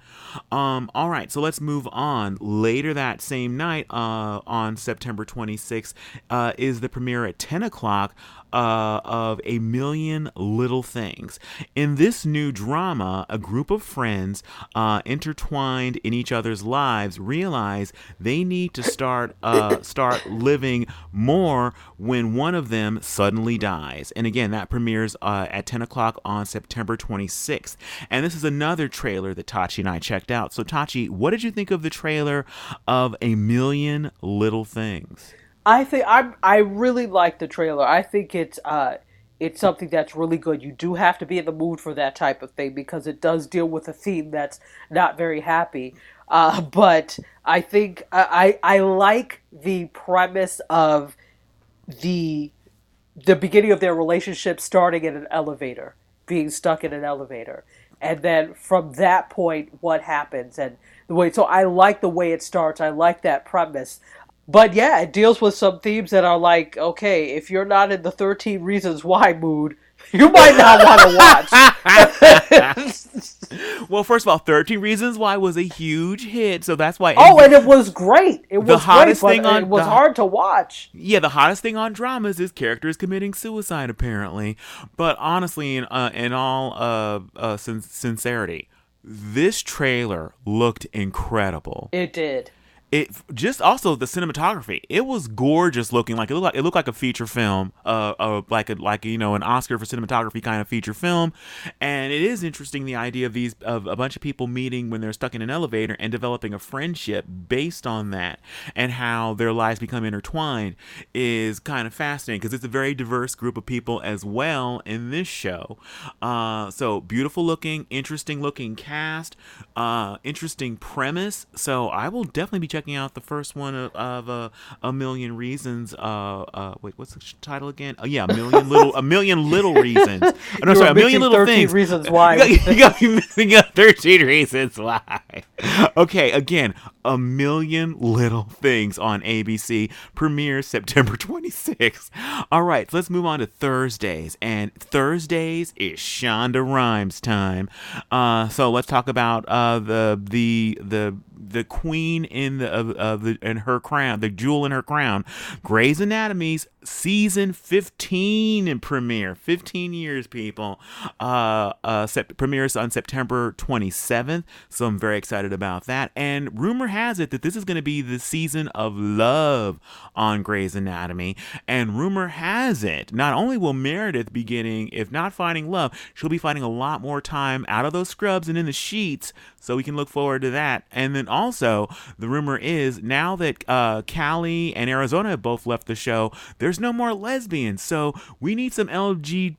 Um, all right, so let's move on. Later that same night, uh, on September 26th, uh, is the premiere at 10 o'clock uh, of A Million Little Things. In this new drama, a group of friends uh, intertwined in each other's lives realize they need to start uh, start living more when one of them suddenly dies. And again, that premieres uh, at 10 o'clock on September 26th. And this is another trailer that Tachi and I checked out. So, Tachi, what did you think of the trailer of A Million Little Things?
I think I I really like the trailer. I think it's uh it's something that's really good. You do have to be in the mood for that type of thing because it does deal with a theme that's not very happy. Uh, *laughs* but I think I I like the premise of the the beginning of their relationship starting in an elevator, being stuck in an elevator, and then from that point, what happens and the way. So I like the way it starts. I like that premise. But yeah, it deals with some themes that are like, okay, if you're not in the 13 Reasons Why mood, *laughs* you might not want to
watch. *laughs* well, first of all, 13 Reasons Why was a huge hit, so that's why.
Oh, and it was great. It was the hottest great, thing on, it was the, hard to watch.
Yeah, the hottest thing on dramas is characters committing suicide, apparently. But honestly, in, uh, in all uh, uh, sin- sincerity, this trailer looked incredible.
It did
it just also the cinematography. It was gorgeous looking. Like it looked like it looked like a feature film, uh, uh like a like you know an Oscar for cinematography kind of feature film. And it is interesting the idea of these of a bunch of people meeting when they're stuck in an elevator and developing a friendship based on that, and how their lives become intertwined is kind of fascinating because it's a very diverse group of people as well in this show. Uh, so beautiful looking, interesting looking cast, uh, interesting premise. So I will definitely be checking checking out the first one of, of uh, a million reasons. Uh, uh, wait, what's the title again? Oh yeah, a million little, a million little reasons. *laughs* Oh, no, sorry, a million little things.
Reasons *laughs* why.
you, got, you got me missing thirteen reasons why. *laughs* Okay, again, a million little things on ABC premieres September 26th. All right, so let's move on to Thursdays, and Thursdays is Shonda Rhimes time. Uh, so let's talk about uh, the the the the queen in the of, of the in her crown, the jewel in her crown. Grey's Anatomy's season 15 in premiere. 15 years, people. Uh, uh, sep- premieres on September 27th. So I'm very excited about that. And rumor has it that this is going to be the season of love on Grey's Anatomy. And rumor has it, not only will Meredith be getting, if not finding love, she'll be finding a lot more time out of those scrubs and in the sheets. So we can look forward to that. And then also, the rumor is now that uh, callie and Arizona have both left the show, there's no more lesbians. So we need some LGBTQ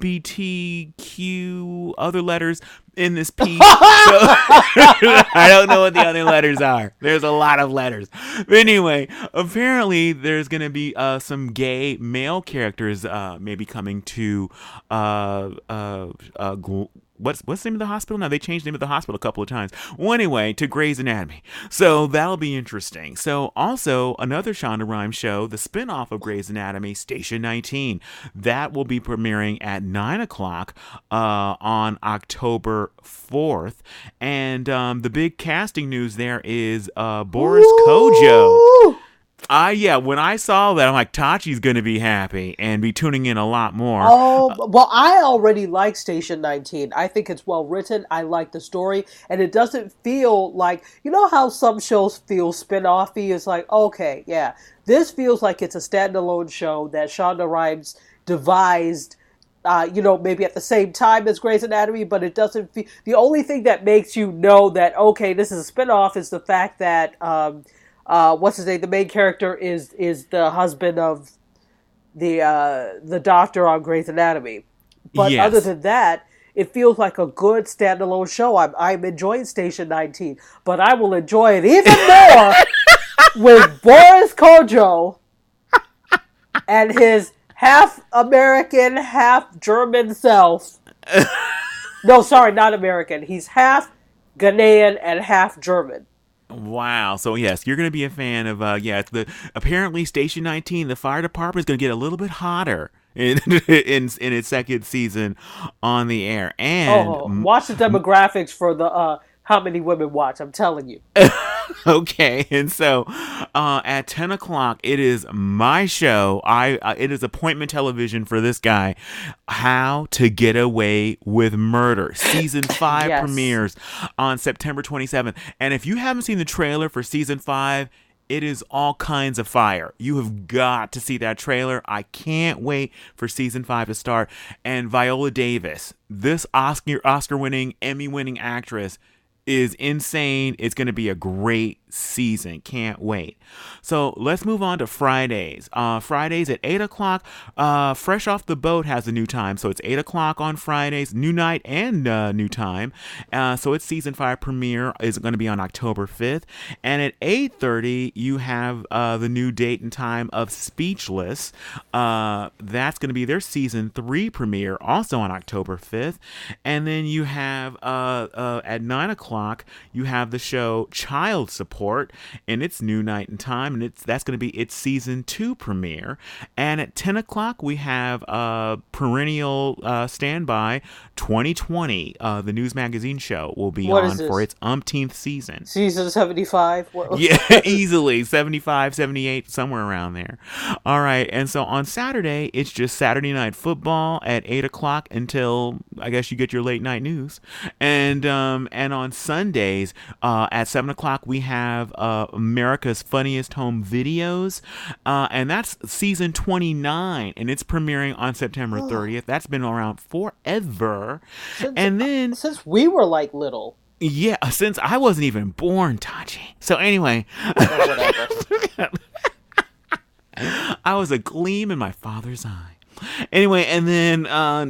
other letters in this piece. *laughs* so, *laughs* I don't know what the other letters are. There's a lot of letters. But anyway, apparently there's going to be uh, some gay male characters uh, maybe coming to uh, uh, uh what's what's the name of the hospital now? They changed the name of the hospital a couple of times. Well, anyway, to Grey's Anatomy. So that'll be interesting. So also another Shonda Rhimes show, the spinoff of Grey's Anatomy, Station 19. That will be premiering at nine o'clock uh, on October 4th. And um, the big casting news there is uh, Boris Ooh. Kodjoe I yeah, when I saw that, I'm like, Tachi's going to be happy and be tuning in a lot more.
Oh, well, I already like Station 19. I think it's well written. I like the story, and it doesn't feel like you know how some shows feel spin-offy. It's like, okay, yeah, this feels like it's a standalone show that Shonda Rhimes devised. Uh, you know, maybe at the same time as Grey's Anatomy, but it doesn't feel. The only thing that makes you know that okay, this is a spinoff is the fact that. Um, uh, what's his name? The main character is is the husband of the uh, the doctor on Grey's Anatomy. But yes. other than that, it feels like a good standalone show. I'm I'm enjoying Station 19, but I will enjoy it even *laughs* more with Boris Kodjoe and his half American, half German self. *laughs* no, sorry, not American. He's half Ghanaian and half German.
Wow. So yes, you're going to be a fan of uh yeah, the apparently Station 19, the fire department is going to get a little bit hotter *laughs* in in in its second season on the air. And oh,
watch the demographics for the uh how many women watch. I'm telling you. *laughs*
okay, and so uh, at ten o'clock, it is my show. I uh, it is appointment television for this guy. How to Get Away with Murder *laughs* season five yes. premieres on September 27th. And if you haven't seen the trailer for season five, it is all kinds of fire. You have got to see that trailer. I can't wait for season five to start. And Viola Davis, this Oscar Oscar winning, Emmy winning actress is insane. It's going to be a great season. Can't wait. So let's move on to Fridays. Uh, Fridays at 8 o'clock. Uh, Fresh Off the Boat has a new time. So it's 8 o'clock on Fridays, new night and uh, new time. Uh, so its season 5 premiere is going to be on October 5th. And at 8.30, you have uh, the new date and time of Speechless. Uh, that's going to be their season 3 premiere, also on October 5th. And then you have at 9 o'clock, o'clock, you have the show Child Support in its new night and time, and it's that's going to be its season two premiere. And at 10 o'clock, we have a perennial uh, standby 2020. Uh, the news magazine show will be
What
on for its umpteenth season.
Season 75. What,
Yeah, *laughs* easily 75, 78, somewhere around there. All right, and so on Saturday, it's just Saturday night football at eight o'clock until I guess you get your late night news, and um, and on Sundays uh, at seven o'clock we have uh, America's Funniest Home Videos, uh, and that's season twenty nine, and it's premiering on September thirtieth. That's been around forever, and then
Since we were like little.
yeah, since I wasn't even born, Tachi. So anyway. *laughs* I was a gleam in my father's eye. Anyway, and then uh,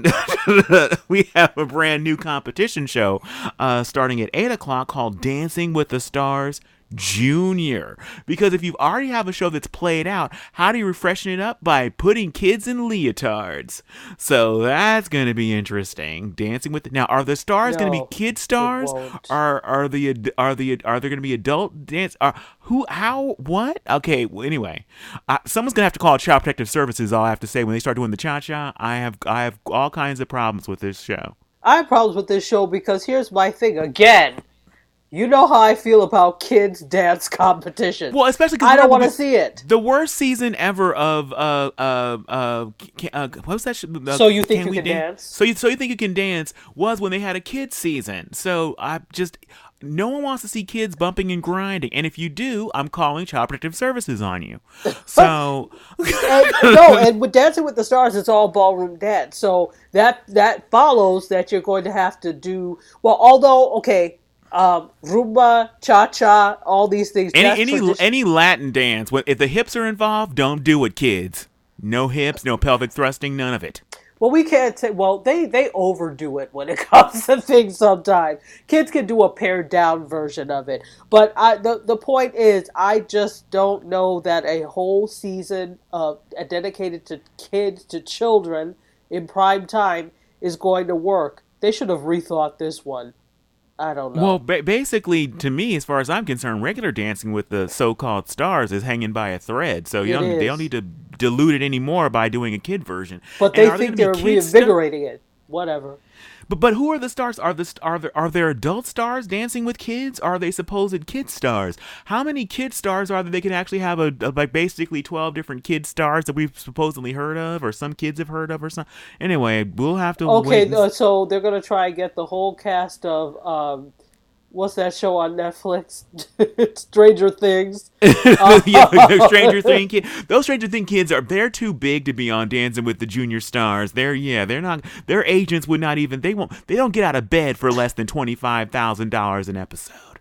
*laughs* we have a brand new competition show uh, starting at 8 o'clock called Dancing with the Stars Junior. Because if you already have a show that's played out, how do you refreshen it up? By putting kids in leotards. So that's going to be interesting. Dancing with now, are the stars going to be kid stars? Are are the are the are there going to be adult dance? Are who? How? What? Okay. Well, anyway, uh, someone's gonna have to call Child Protective Services. All I have to say when they start doing the cha cha, I have I have all kinds of problems with this show.
I have problems with this show because here's my thing again. You know how I feel about kids dance *laughs* competitions.
Well, especially 'cause
I don't want to see it.
The worst season ever of uh uh uh, uh what was that? sh- Uh,
So You Think You
We
Can
Dan-
Dance?
So you so you think you can dance was when they had a kids season. So I just no one wants to see kids bumping and grinding, and if you do, I'm calling Child Protective Services on you. *laughs* So
and, no, and with Dancing with the Stars, it's all ballroom dance. So that that follows that you're going to have to do well. Although, okay, um, rumba, cha cha, all these things.
any any
tradition-
any Latin dance, if the hips are involved, don't do it, kids. No hips, no pelvic thrusting, none of it.
Well, we can't say. Well, they they overdo it when it *laughs* comes to things. Sometimes kids can do a pared down version of it, but I the the point is, I just don't know that a whole season of uh, dedicated to kids to children in prime time is going to work. They should have rethought this one. I don't know.
Well, ba- basically, to me, as far as I'm concerned, regular dancing with the so-called stars is hanging by a thread. So you
It
don't, they don't need to dilute it anymore by doing a kid version.
but
And
they think
kids stuff?
reinvigorating it. Whatever.
But but who are the stars? Are the are there are there adult stars dancing with kids? Are they supposed kid stars? How many kid stars are there? They can actually have a, a like basically twelve different kid stars that we've supposedly heard of, or some kids have heard of, or something. Anyway, we'll have to.
Okay,
wait
uh, so they're gonna try and get the whole cast of um, what's that show on Netflix? *laughs* Stranger Things. *laughs*
yeah, *laughs* those Stranger Thing kids. Those Stranger Thing kids are they're too big to be on Dancing with the Junior Stars. They're yeah, they're not. Their agents would not even. They won't. They don't get out of bed for less than twenty five thousand dollars an episode.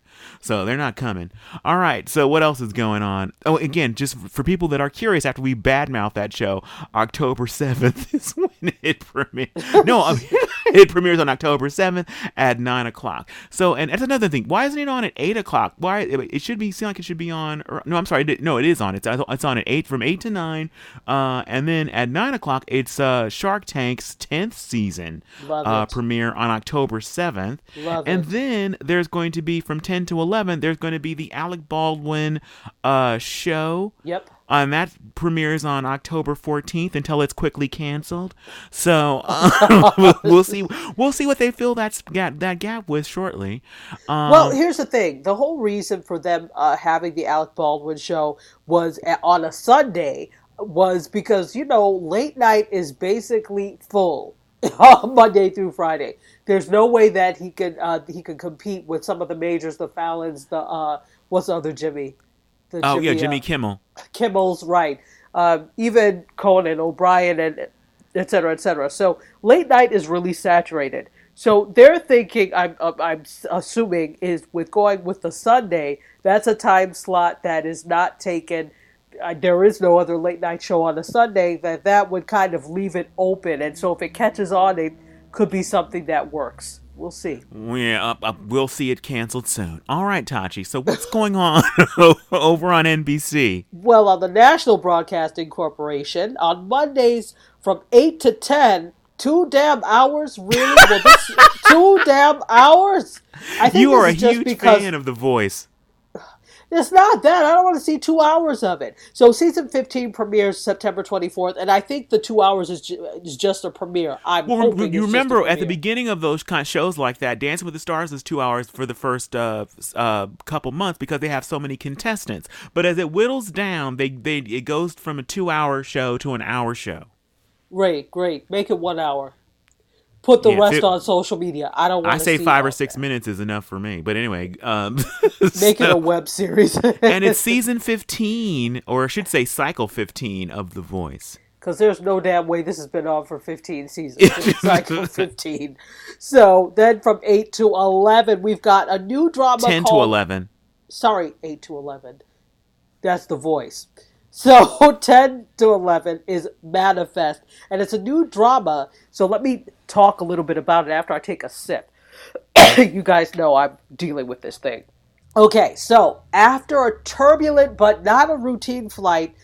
So they're not coming. All right. So what else is going on? Oh, again, just for people that are curious, after we badmouth that show, October seventh *laughs* is when it premieres. No, I mean, *laughs* it premieres on October seventh at nine o'clock. So, and that's another thing. Why isn't it on at eight o'clock? Why it should be seem like it should be on? Or, no, I'm sorry. it- No, it is on. It's it's on at eight from eight to nine, uh, and then at nine o'clock it's uh, Shark Tank's tenth season uh, premiere on October seventh.
Love
and
it.
then there's going to be from 10 to 11 there's going to be the alec baldwin uh, show.
Yep.
and that premieres on october 14th until it's quickly canceled. So *laughs* uh, *laughs* we'll see we'll see what they fill that gap that gap with shortly. Um,
Well, here's the thing: the whole reason for them uh, having the Alec Baldwin show was a- on a Sunday was because you know late night is basically full *laughs* Monday through Friday. There's no way that he could uh, he could compete with some of the majors, the Fallons, the uh, what's the other Jimmy? The
oh yeah
uh,
jimmy kimmel
Kimmel's right. Um, even Conan O'Brien and et cetera, et cetera. So late night is really saturated. So they're thinking, I'm I'm assuming, is with going with the Sunday, that's a time slot that is not taken. Uh, there is no other late night show on a Sunday. That that would kind of leave it open, and so if it catches on, it could be something that works. We'll see.
yeah uh, uh, we'll see it canceled soon all right tachi so what's going on *laughs* over on nbc
Well, on the National Broadcasting Corporation, on Mondays from 8 to 10, Two damn hours, really? Well, this, *laughs* two damn hours.
I think you are a huge because, fan of The Voice.
It's not that. I don't want to see two hours of it. So season 15 premieres September 24th, and I think the two hours is, ju- is just a premiere. I'm well, hoping
you remember at the beginning of those kind of shows like that, Dancing with the Stars is two hours for the first uh, uh, couple months because they have so many contestants. But as it whittles down, they, they it goes from a two hour show to an hour show.
Great, great. Make it one hour put the yeah, rest it, on social media. I don't. Want to. I
say five or six that. minutes is enough for me. But anyway, um, *laughs*
make so, it a web series. *laughs*
and it's *laughs* season fifteen, or I should say, cycle fifteen of The Voice.
Because there's no damn way this has been on for 15 seasons. cycle 15. So then from 8 to 11, we've got a new drama
10
called,
to 11.
Sorry, 8 to 11. That's The Voice. So 10 to 11 is Manifest, and it's a new drama. So let me talk a little bit about it after I take a sip. *coughs* you guys know I'm dealing with this thing. Okay, so after a turbulent but not a routine flight,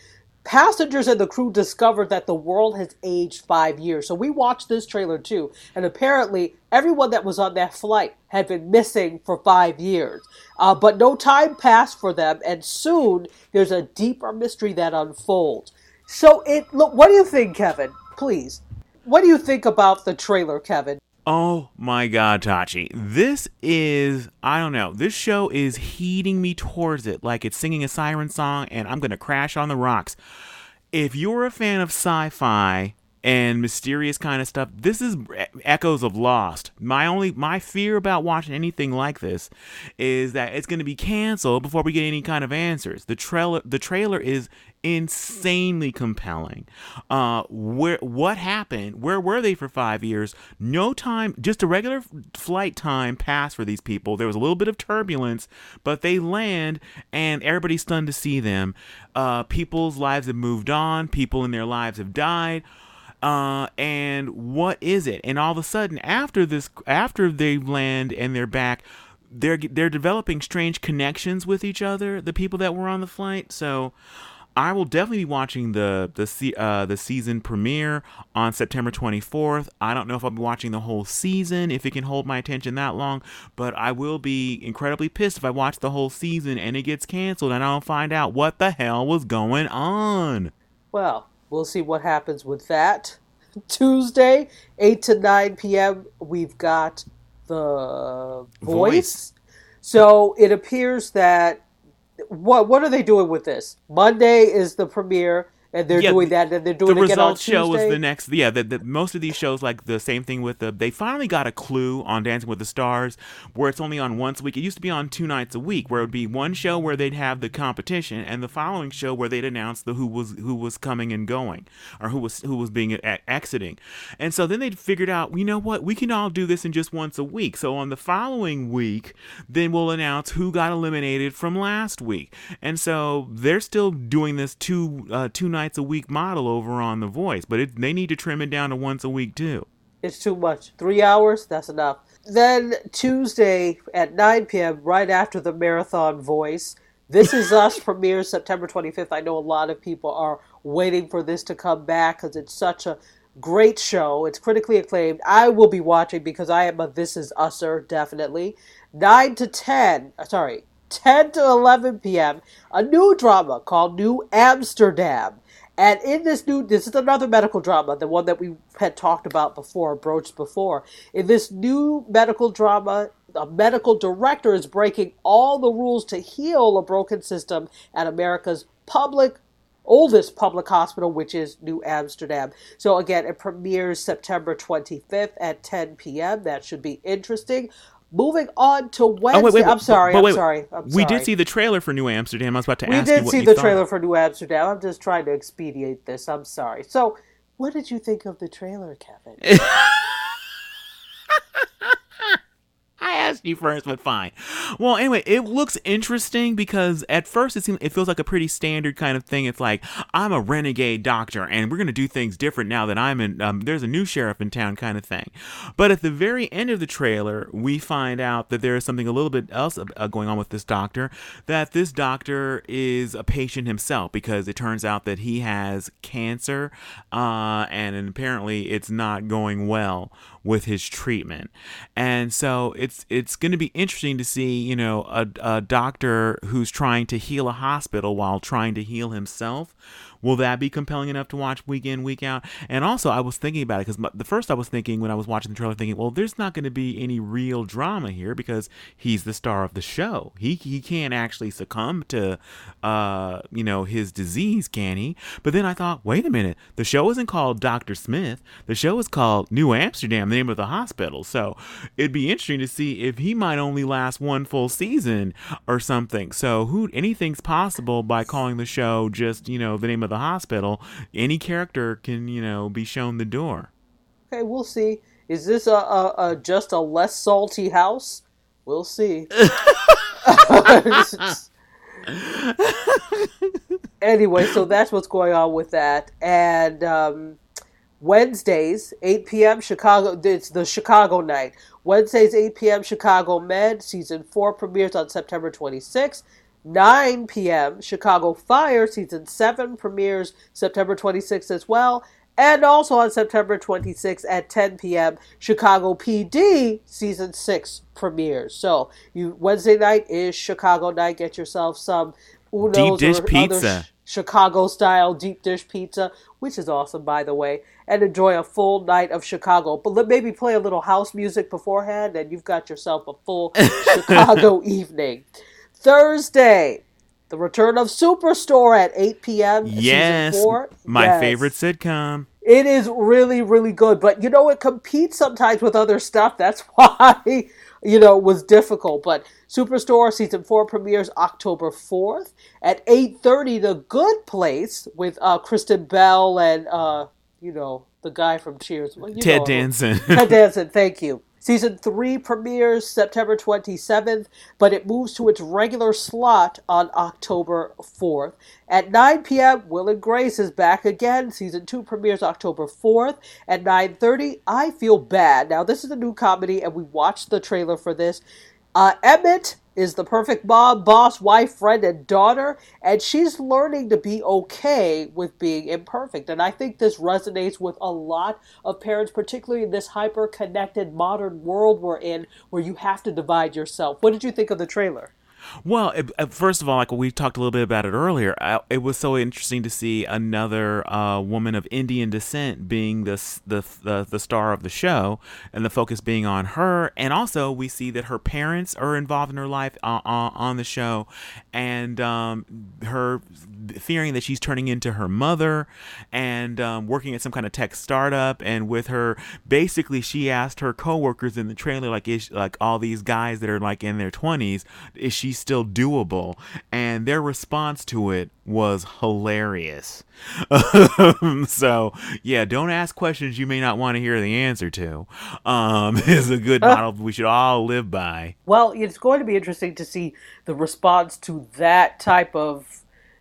Passengers and the crew discovered that the world has aged five years. So we watched this trailer too, and apparently everyone that was on that flight had been missing for five years. Uh, but no time passed for them, and soon there's a deeper mystery that unfolds. So it look. What do you think, Kevin? Please, what do you think about the trailer, Kevin?
Oh my god, Tachi. This is, I don't know, this show is heating me towards it like it's singing a siren song and I'm going to crash on the rocks. If you're a fan of sci fi and mysterious kind of stuff, this is echoes of Lost. My only, my fear about watching anything like this is that it's going to be canceled before we get any kind of answers. The trailer, the trailer is insanely compelling. Uh, where what happened? Where were they for five years? No time, just a regular flight time passed for these people. There was a little bit of turbulence, but they land, and everybody's stunned to see them. Uh, people's lives have moved on. People in their lives have died. Uh, and what is it? And all of a sudden, after this, after they land and they're back, they're they're developing strange connections with each other. The people that were on the flight. So, I will definitely be watching the the uh, the season premiere on September 24th. I don't know if I'll be watching the whole season if it can hold my attention that long, but I will be incredibly pissed if I watch the whole season and it gets canceled and I don't find out what the hell was going on.
Well, we'll see what happens with that. *laughs* Tuesday, 8 to 9 p.m., we've got the voice. voice. So it appears that what what are they doing with this? Monday is the premiere and they're yeah, doing that, they're doing
the results show was the next. Yeah, the, the, most of these shows like the same thing with the. They finally got a clue on Dancing with the Stars, where it's only on once a week. It used to be on two nights a week, where it would be one show where they'd have the competition, and the following show where they'd announce the who was who was coming and going, or who was who was being a- exiting. And so then they figured out, you know what, we can all do this in just once a week. So on the following week, then we'll announce who got eliminated from last week. And so they're still doing this two uh, two nights nights a week model over on The Voice, but it, they need to trim it down to once a week too.
It's too much. Three hours, that's enough. Then Tuesday at 9 p.m., right after the marathon voice, This Is Us *laughs* premieres September 25th. I know a lot of people are waiting for this to come back because it's such a great show. It's critically acclaimed. I will be watching because I am a This Is Usser, definitely. 9 to 10, uh, sorry, 10 to 11 p.m., a new drama called New Amsterdam. And in this new, this is another medical drama, the one that we had talked about before, broached before. In this new medical drama, a medical director is breaking all the rules to heal a broken system at America's public, oldest public hospital, which is New Amsterdam. So again, it premieres September 25th at 10 p.m. That should be interesting. Moving on to Wednesday. Oh, wait, wait, I'm sorry. But, but, I'm, sorry I'm
we sorry. did see the trailer for New Amsterdam. I was about to
we
ask
you. We
did
see the thought. trailer for New Amsterdam. I'm just trying to expedite this. I'm sorry. So, what did you think of the trailer, Kevin? *laughs*
You first, but fine. Well, anyway, it looks interesting because at first it seems it feels like a pretty standard kind of thing. It's like I'm a renegade doctor, and we're gonna do things different now that I'm in. Um, there's a new sheriff in town, kind of thing. But at the very end of the trailer, we find out that there is something a little bit else uh, going on with this doctor. That this doctor is a patient himself because it turns out that he has cancer, uh, and apparently it's not going well with his treatment. And so it's it's going to be interesting to see, you know, a, a doctor who's trying to heal a hospital while trying to heal himself Will that be compelling enough to watch week in, week out? And also, I was thinking about it because the first I was thinking when I was watching the trailer, thinking, well, there's not going to be any real drama here because he's the star of the show. He he can't actually succumb to, uh, you know, his disease, can he? But then I thought, wait a minute, the show isn't called Doctor Smith. The show is called New Amsterdam, the name of the hospital. So it'd be interesting to see if he might only last one full season or something. So who anything's possible by calling the show just you know the name of the hospital, any character can, you know, be shown the door.
Okay, we'll see. Is this a, a, a just a less salty house? We'll see. *laughs* anyway, so that's what's going on with that. And um, Wednesdays, 8 p.m. Chicago. It's the Chicago night. Wednesdays, 8 p.m. Chicago Med. Season 4 premieres on September 26th. 9 p.m., Chicago Fire Season 7 premieres September 26th as well. And also on September 26th at 10 p.m., Chicago PD Season 6 premieres. So you Wednesday night is Chicago night. Get yourself some
Uno's deep dish pizza.
Sh- Chicago style deep dish pizza, which is awesome, by the way, and enjoy a full night of Chicago. But maybe play a little house music beforehand, and you've got yourself a full *laughs* Chicago evening. Thursday, the return of Superstore at 8 p.m.
Yes, my yes. favorite sitcom.
It is really, really good, but you know it competes sometimes with other stuff. That's *laughs* why you know it was difficult. But Superstore season four premieres October 4th at 8:30. The Good Place with uh, Kristen Bell and uh, you know the guy from Cheers, well,
Ted Danson.
Ted *laughs* Danson, thank you. Season 3 premieres September 27th, but it moves to its regular slot on October 4th. At 9 p.m., Will and Grace is back again. Season 2 premieres October 4th. At 9.30, I Feel Bad. Now, this is a new comedy, and we watched the trailer for this. Uh, Emet is the perfect mom, boss, wife, friend, and daughter, and she's learning to be okay with being imperfect. And I think this resonates with a lot of parents, particularly in this hyper connected modern world we're in, where you have to divide yourself. What did you think of the trailer?
Well, it, uh, first of all, like we talked a little bit about it earlier, I, it was so interesting to see another uh, woman of Indian descent being the, the, the the star of the show, and the focus being on her. And also, we see that her parents are involved in her life uh, uh, on the show, and um, her fearing that she's turning into her mother, and um, working at some kind of tech startup. And with her, basically, she asked her coworkers in the trailer, like, is like all these guys that are like in their twenties, is she still doable? And their response to it was hilarious. *laughs* so yeah, don't ask questions you may not want to hear the answer to. Um, *laughs* is a good model we should all live by.
Well, it's going to be interesting to see the response to that type of,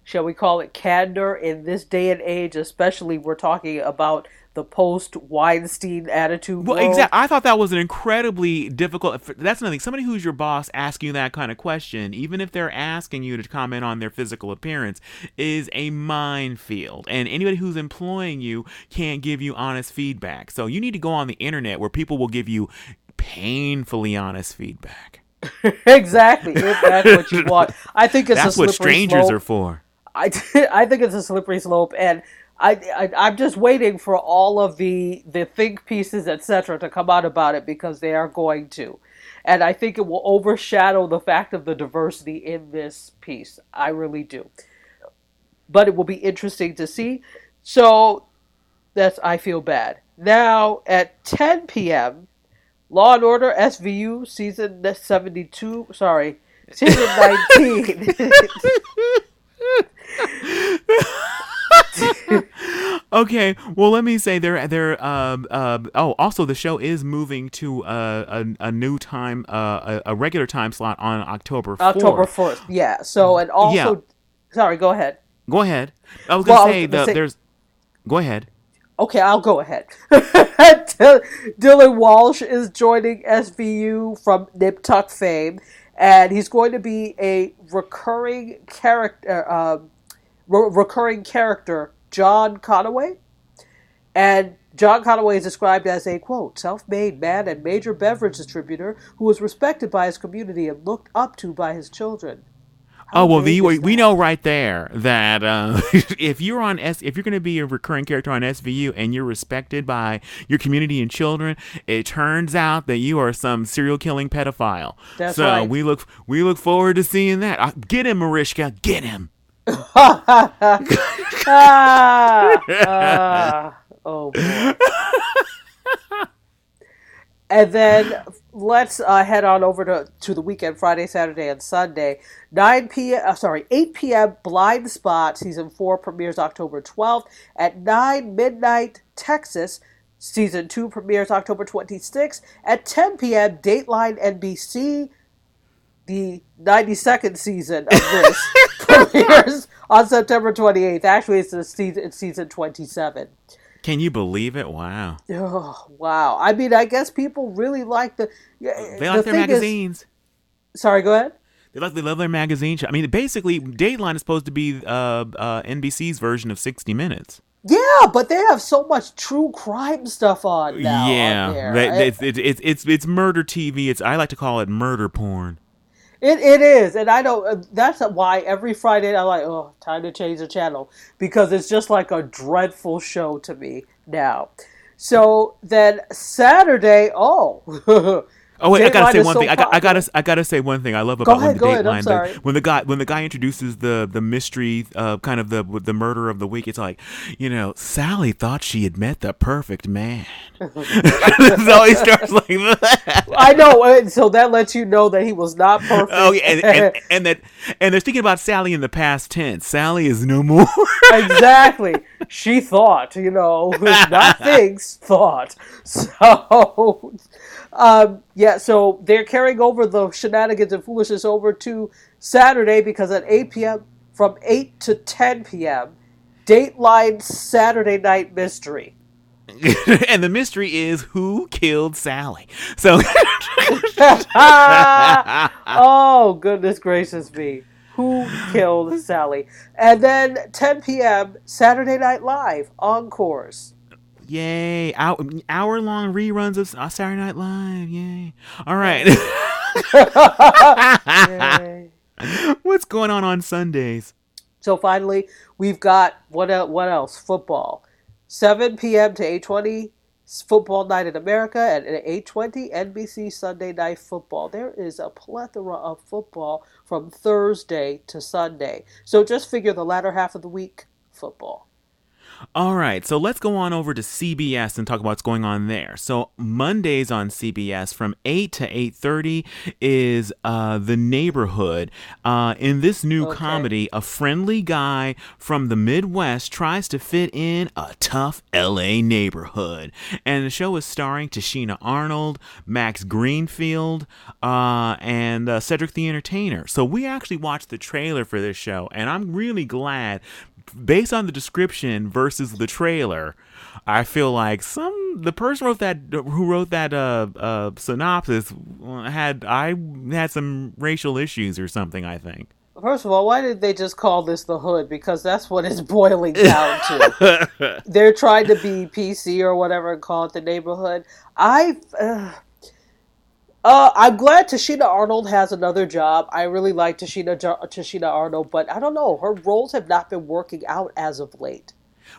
shall we call it, candor in this day and age. Especially, we're talking about the post Weinstein attitude.
Well, exactly. I thought that was an incredibly difficult. That's another thing. Somebody who's your boss asking you that kind of question, even if they're asking you to comment on their physical appearance, is a minefield. And anybody who's employing you can't give you honest feedback. So you need to go on the internet where people will give you painfully honest feedback. *laughs*
exactly. If that's what you want. I think it's a.
that's what strangers slope. are for.
I, *laughs* I think it's a slippery slope, and I, I am just waiting for all of the the think pieces etc to come out about it because they are going to, and I think it will overshadow the fact of the diversity in this piece. I really do, but it will be interesting to see. So that's I feel bad now at 10 p.m. Law and Order SVU season 72. Sorry, season *laughs* 19. *laughs* *laughs*
Okay, well, let me say they're they're uh, uh, oh also the show is moving to uh, a a new time uh, a, a regular time slot on October 4th.
October fourth. Yeah. So and also,
Yeah.
sorry. Go ahead.
Go ahead. I was gonna
was
say
gonna
the,
say-
there's. Go ahead.
Okay, I'll go ahead. *laughs* Dylan Dylan Walsh is joining SVU from Nip Tuck fame, and he's going to be a recurring character, uh, re- recurring character, John Conaway. And John Conaway is described as a quote self-made man and major beverage distributor who was respected by his community and looked up to by his children.
Oh well, the,
is
we know right there that uh, *laughs* if you're on S, if you're going to be a recurring character on SVU and you're respected by your community and children, it turns out that you are some serial killing pedophile.
That's
so
right.
we look we look forward to seeing that. Uh, get him, Mariska, get him. *laughs* *laughs*
ah, ah, oh boy. and then let's uh, head on over to, to the weekend, Friday, Saturday, and Sunday. 9 p.m. Uh, sorry, 8 p.m. Blind Spot season four premieres October 12th at 9 midnight Texas. Season 2 premieres October 26th. At 10 p.m., Dateline NBC the 92nd season of this *laughs* premieres on September 28th. Actually, it's the season, it's season 27.
Can you believe it? Wow.
Oh, wow. I mean, I guess people really like the.
They
the
like their
thing is-
magazines.
sorry, go ahead.
They like they love their magazine. show. I mean, basically, Dateline is supposed to be uh, uh, NBC's version of 60 Minutes.
Yeah, but they have so much true crime stuff on now. on
yeah,
there.
they-
I-
it's, it's it's it's it's murder TV. It's I like to call it murder porn.
It, it is, and I don't. Uh, that's why every Friday I'm like, oh, time to change the channel because it's just like a dreadful show to me now. So then Saturday, oh, *laughs*
Oh wait, I gotta say one
so
thing. I, got, I gotta I gotta say one thing. I love about
ahead,
when the
ahead,
Dateline the- when the guy when the guy introduces the the mystery uh, kind of the the murder of the week. It's like you know Sally thought she had met the perfect man. *laughs* it always starts like that.
I know. and So that lets you know that he was not perfect.
Oh yeah, and, and, *laughs* and that and they're thinking about Sally in the past tense. Sally is no more. *laughs*
exactly. She thought, you know, *laughs* not thinks, thought. *laughs* So, um, yeah, so they're carrying over the shenanigans and foolishness over to Saturday because at 8 p.m., from 8 to 10 p.m., Dateline Saturday Night Mystery. *laughs*
and the mystery is who killed Sally. So
oh, goodness gracious me. Who killed Sally? And then 10 p.m., Saturday Night Live, Encores.
Yay! Hour, hour long reruns of uh, Saturday Night Live. Yay! All right.
Yay. *laughs*
What's going on on Sundays?
So finally, we've got what what else? Football. 7 p.m. to 8:20 football night in America at 8:20 NBC Sunday Night Football. There is a plethora of football from Thursday to Sunday. So just figure the latter half of the week football.
All right, so let's go on over to CBS and talk about what's going on there. So Mondays on CBS from eight to eight thirty is uh, the Neighborhood. Uh, in this new
Okay.
comedy, a friendly guy from the Midwest tries to fit in a tough LA neighborhood, and the show is starring Tichina Arnold, Max Greenfield, uh, and uh, Cedric the Entertainer. So we actually watched the trailer for this show, and I'm really glad based on the description versus the trailer, I feel like some the person wrote that who wrote that uh, uh, synopsis had I had some racial issues or something. I think.
First of all, why did they just call this the hood? Because that's what it's *laughs* boiling down to. *laughs* They're trying to be PC or whatever and call it the neighborhood. I, uh, uh, I'm glad Tichina Arnold has another job. I really like Tichina Tichina Arnold, but I don't know. Her roles have not been working out as of late.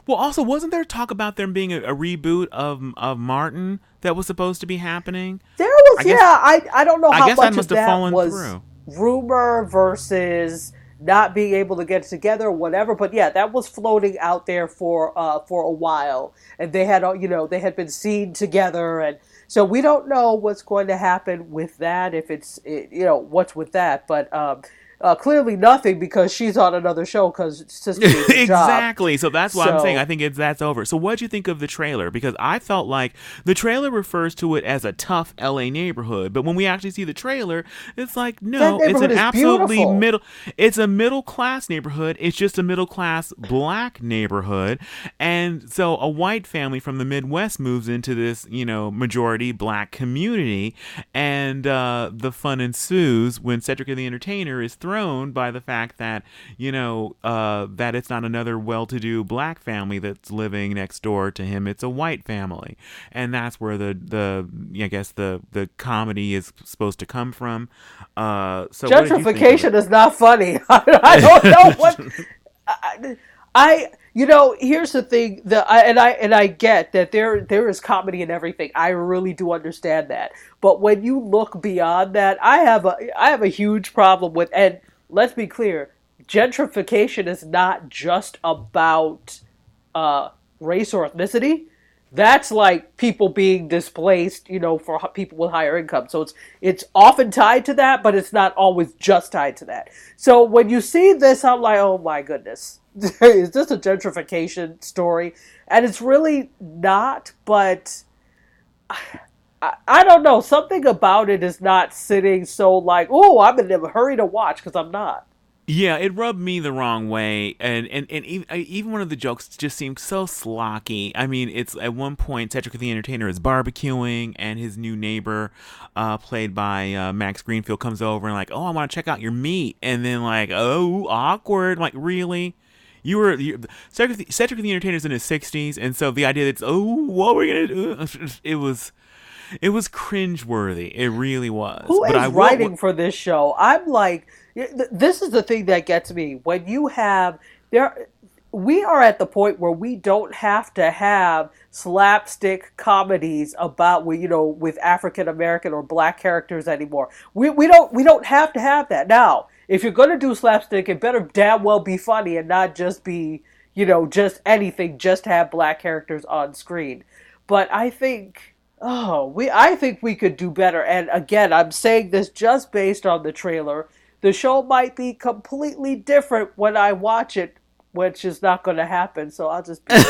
Well, also, wasn't there talk about there being a, a reboot of of Martin that was supposed to be happening?
There was,
I guess-
yeah. I I don't know
I
how
guess
much of
have
that
fallen
was
through.
rumor versus not being able to get together or whatever. But yeah, that was floating out there for uh for a while, and they had uh, you know they had been seen together, and so we don't know what's going to happen with that. If it's it, you know what's with that, but um. Uh, clearly nothing because she's on another show because sister *laughs*
exactly. So that's why
So-
I'm saying I think it's that's over. So what do you think of the trailer? Because I felt like the trailer refers to it as a tough LA neighborhood, but when we actually see the trailer, it's like no, it's an absolutely
beautiful.
middle. It's a middle class neighborhood. It's just a middle class black neighborhood, and so a white family from the Midwest moves into this you know majority black community, and uh, the fun ensues when Cedric the Entertainer is thrown by the fact that you know uh, that it's not another well-to-do black family that's living next door to him; it's a white family, and that's where the the I guess the the comedy is supposed to come from. Uh, so what did you think of it?
gentrification is not funny. I, *laughs* I don't know what *laughs* I, I you know here's the thing that I, and I and I get that there there is comedy in everything. I really do understand that. But when you look beyond that, I have a I have a huge problem with and let's be clear, gentrification is not just about uh, race or ethnicity. That's like people being displaced, you know, for people with higher income. So it's it's often tied to that, but it's not always just tied to that. So when you see this, I'm like, oh my goodness, *laughs* is this a gentrification story? And it's really not. But *sighs* I, I don't know. Something about it is not sitting so like, oh, I'm in a hurry to watch because I'm not.
Yeah, it rubbed me the wrong way, and and and even, even one of the jokes just seemed so slocky. I mean, it's at one point Cedric the Entertainer is barbecuing, and his new neighbor, uh, played by uh, Max Greenfield, comes over and like, oh, I want to check out your meat, and then like, oh, awkward, like really. You were you, Cedric, the, Cedric the Entertainer's in his sixties, and so the idea that oh, what we're we gonna do? *laughs* It was, it was cringeworthy. It really was.
Who is
but I will-
writing for this show? I'm like, this is the thing that gets me. When you have there, we are at the point where we don't have to have slapstick comedies about you know with African American or black characters anymore. We we don't we don't have to have that now. If you're gonna do slapstick, it better damn well be funny and not just be you know just anything. Just have black characters on screen. But I think Oh, we I think we could do better. And again, I'm saying this just based on the trailer. The show might be completely different when I watch it, which is not going to happen. So I'll just be *laughs*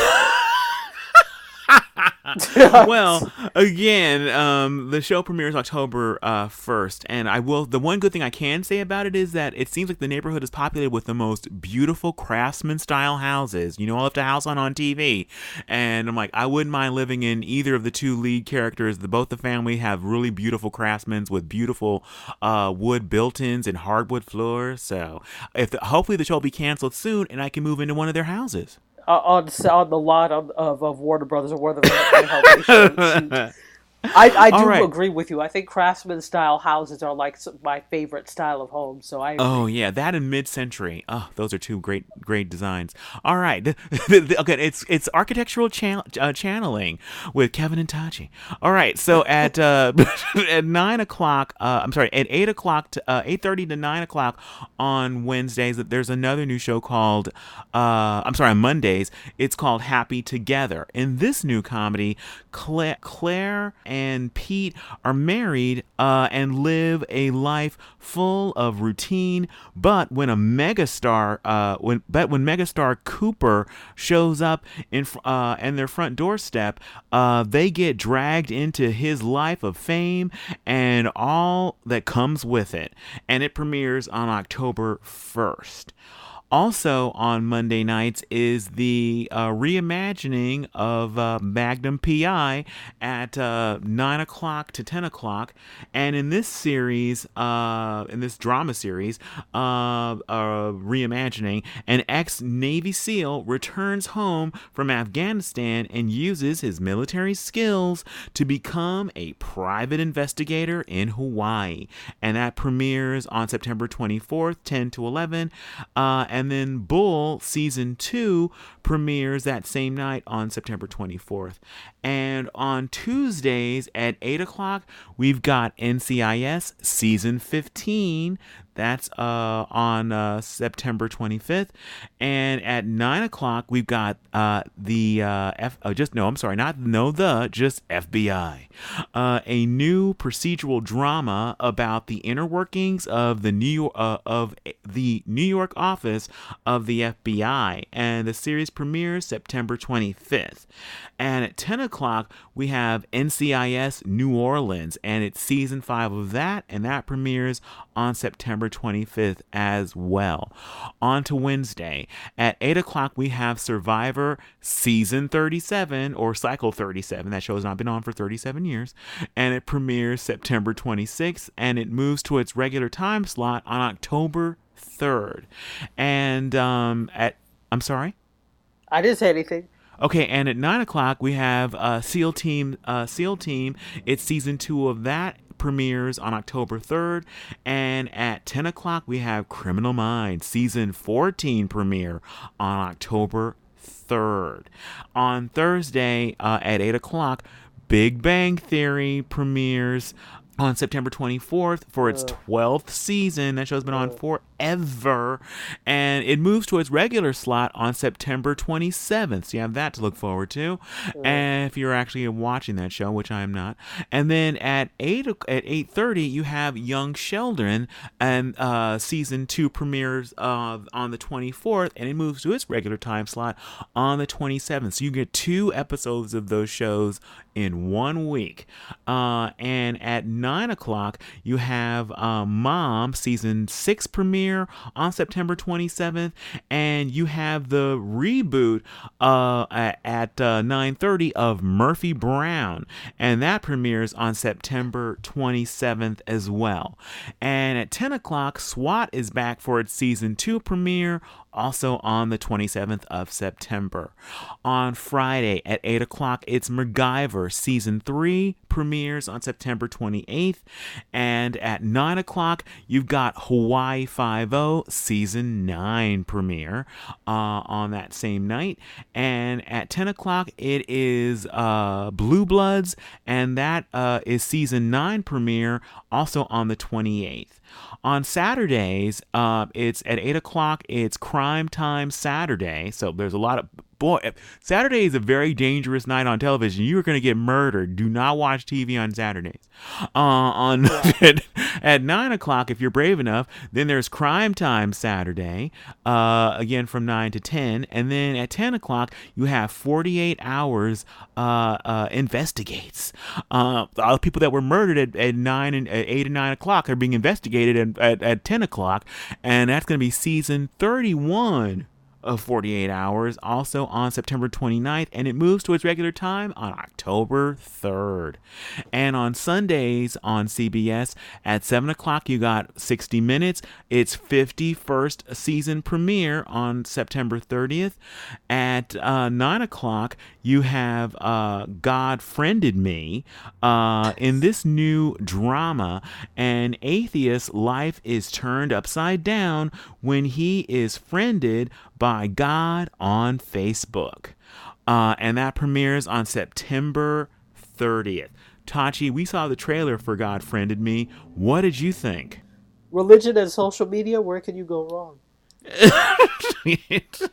*laughs*
well, again, um, the show premieres October uh, 1st, and I will. The one good thing I can say about it is that it seems like the neighborhood is populated with the most beautiful craftsman style houses. You know, I left a house on on TV, and I'm like, I wouldn't mind living in either of the two lead characters. The both the family have really beautiful craftsmen with beautiful uh, wood built-ins and hardwood floors. So, if the, hopefully the show will be canceled soon, and I can move into one of their houses.
Uh, on on the lot of, of, of Warner Brothers or Warner Brothers. *laughs* *laughs* I, I *laughs* do
right.
agree with you. I think craftsman style houses are like my favorite style of home. So I
Oh yeah, that and mid-century. Oh, those are two great, great designs. All right, *laughs* okay, it's it's architectural chan- uh, channeling with Kevin and Tachi. All right, so at uh, *laughs* at nine o'clock, uh, I'm sorry, at eight o'clock to uh, eight thirty to nine o'clock on Wednesdays, there's another new show called uh, I'm sorry, on Mondays. It's called Happy Together. In this new comedy, Claire, Claire and Pete are married uh, and live a life full of routine. But when a megastar, uh, when but when megastar Cooper shows up in uh, and their front doorstep, uh, they get dragged into his life of fame and all that comes with it. And it premieres on October first. Also on Monday nights is the uh, reimagining of uh, Magnum PI at uh, 9 o'clock to 10 o'clock. And in this series, uh, in this drama series, uh, uh, reimagining, an ex Navy SEAL returns home from Afghanistan and uses his military skills to become a private investigator in Hawaii. And that premieres on September 24th, 10 to 11. Uh, and then Bull season two premieres that same night on September 24th. And on Tuesdays at 8 o'clock, we've got NCIS season 15. That's uh, on uh, September 25th. And at 9 o'clock, we've got uh, the uh, F. Oh, just no, I'm sorry, not no the, just FBI. Uh, a new procedural drama about the inner workings of the New York uh, of the New York office of the FBI, and the series premieres September 25th. And at 10 o'clock, we have NCIS New Orleans, and it's season five of that, and that premieres on September 25th as well. On to Wednesday. At 8 o'clock, we have Survivor season 37 or cycle 37. That show has not been on for 37 years, and it premieres September 26th, and it moves to its regular time slot on October 3rd. And um, at, I'm sorry?
I didn't say anything.
Okay, and at nine o'clock we have uh, SEAL Team. Uh, SEAL Team. It's season two of that premieres on October 3rd. And at 10 o'clock, we have Criminal Minds season 14 premiere on October 3rd. On Thursday uh, at 8 o'clock, Big Bang Theory premieres on September 24th for its 12th season. That show's been on forever. And it moves to its regular slot on September 27th. So you have that to look forward to. And if you're actually watching that show, which I am not. And then at 8 at 8:30 you have Young Sheldon and uh, season 2 premieres uh, on the 24th and it moves to its regular time slot on the 27th. So you get two episodes of those shows in one week. Uh, and at 9 o'clock, you have uh, Mom season 6 premiere on September 27th. And you have the reboot uh, at 9.30 of Murphy Brown. And that premieres on September 27th as well. And at 10 o'clock, SWAT is back for its season 2 premiere also on the 27th of September. On Friday at 8 o'clock, it's MacGyver Season 3 premieres on September 28th. And at 9 o'clock, you've got Hawaii Five-O Season 9 premiere uh, on that same night. And at 10 o'clock, it is uh, Blue Bloods, and that uh, is Season 9 premiere also on the 28th. On Saturdays, uh, it's at 8 o'clock, it's Crime Time Saturday. So there's a lot of boy, Saturday is a very dangerous night on television. You're going to get murdered. Do not watch TV on Saturdays. Uh, on *laughs* at, nine o'clock, if you're brave enough, then there's Crime Time Saturday, uh, again from nine to ten, and then at ten o'clock you have 48 Hours uh, uh investigates. Uh, all the people that were murdered at, at nine and at eight and nine o'clock are being investigated at, at, at ten o'clock, and that's going to be season 31 of 48 hours, also on September 29th, and it moves to its regular time on October 3rd. And on Sundays on CBS at 7 o'clock, you got 60 Minutes, its 51st season premiere on September 30th. At uh, 9 o'clock, you have uh, God Friended Me. Uh, in this new drama, an atheist's life is turned upside down when he is friended by God on Facebook. Uh, and that premieres on September 30th. Tachi, we saw the trailer for God Friended Me. What did you think?
Religion and social media, where can you go wrong? *laughs*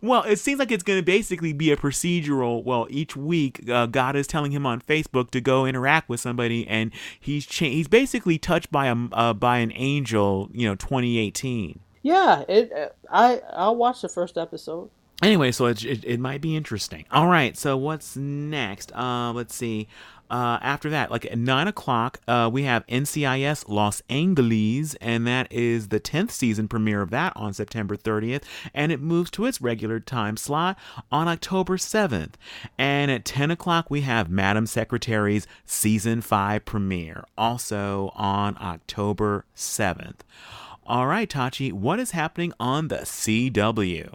well, it seems like it's going to basically be a procedural. Well, each week, uh, God is telling him on Facebook to go interact with somebody, and he's cha- he's basically touched by a uh, by an angel. You know, 2018.
Yeah, it. Uh, I I'll watch the first episode.
Anyway, so it, it, it might be interesting. All right, so what's next? Uh, let's see. Uh, after that, like at 9 o'clock, uh, we have NCIS Los Angeles, and that is the 10th season premiere of that on September 30th, and it moves to its regular time slot on October 7th. And at 10 o'clock, we have Madam Secretary's season 5 premiere, also on October 7th. All right, Tachi, what is happening on the CW?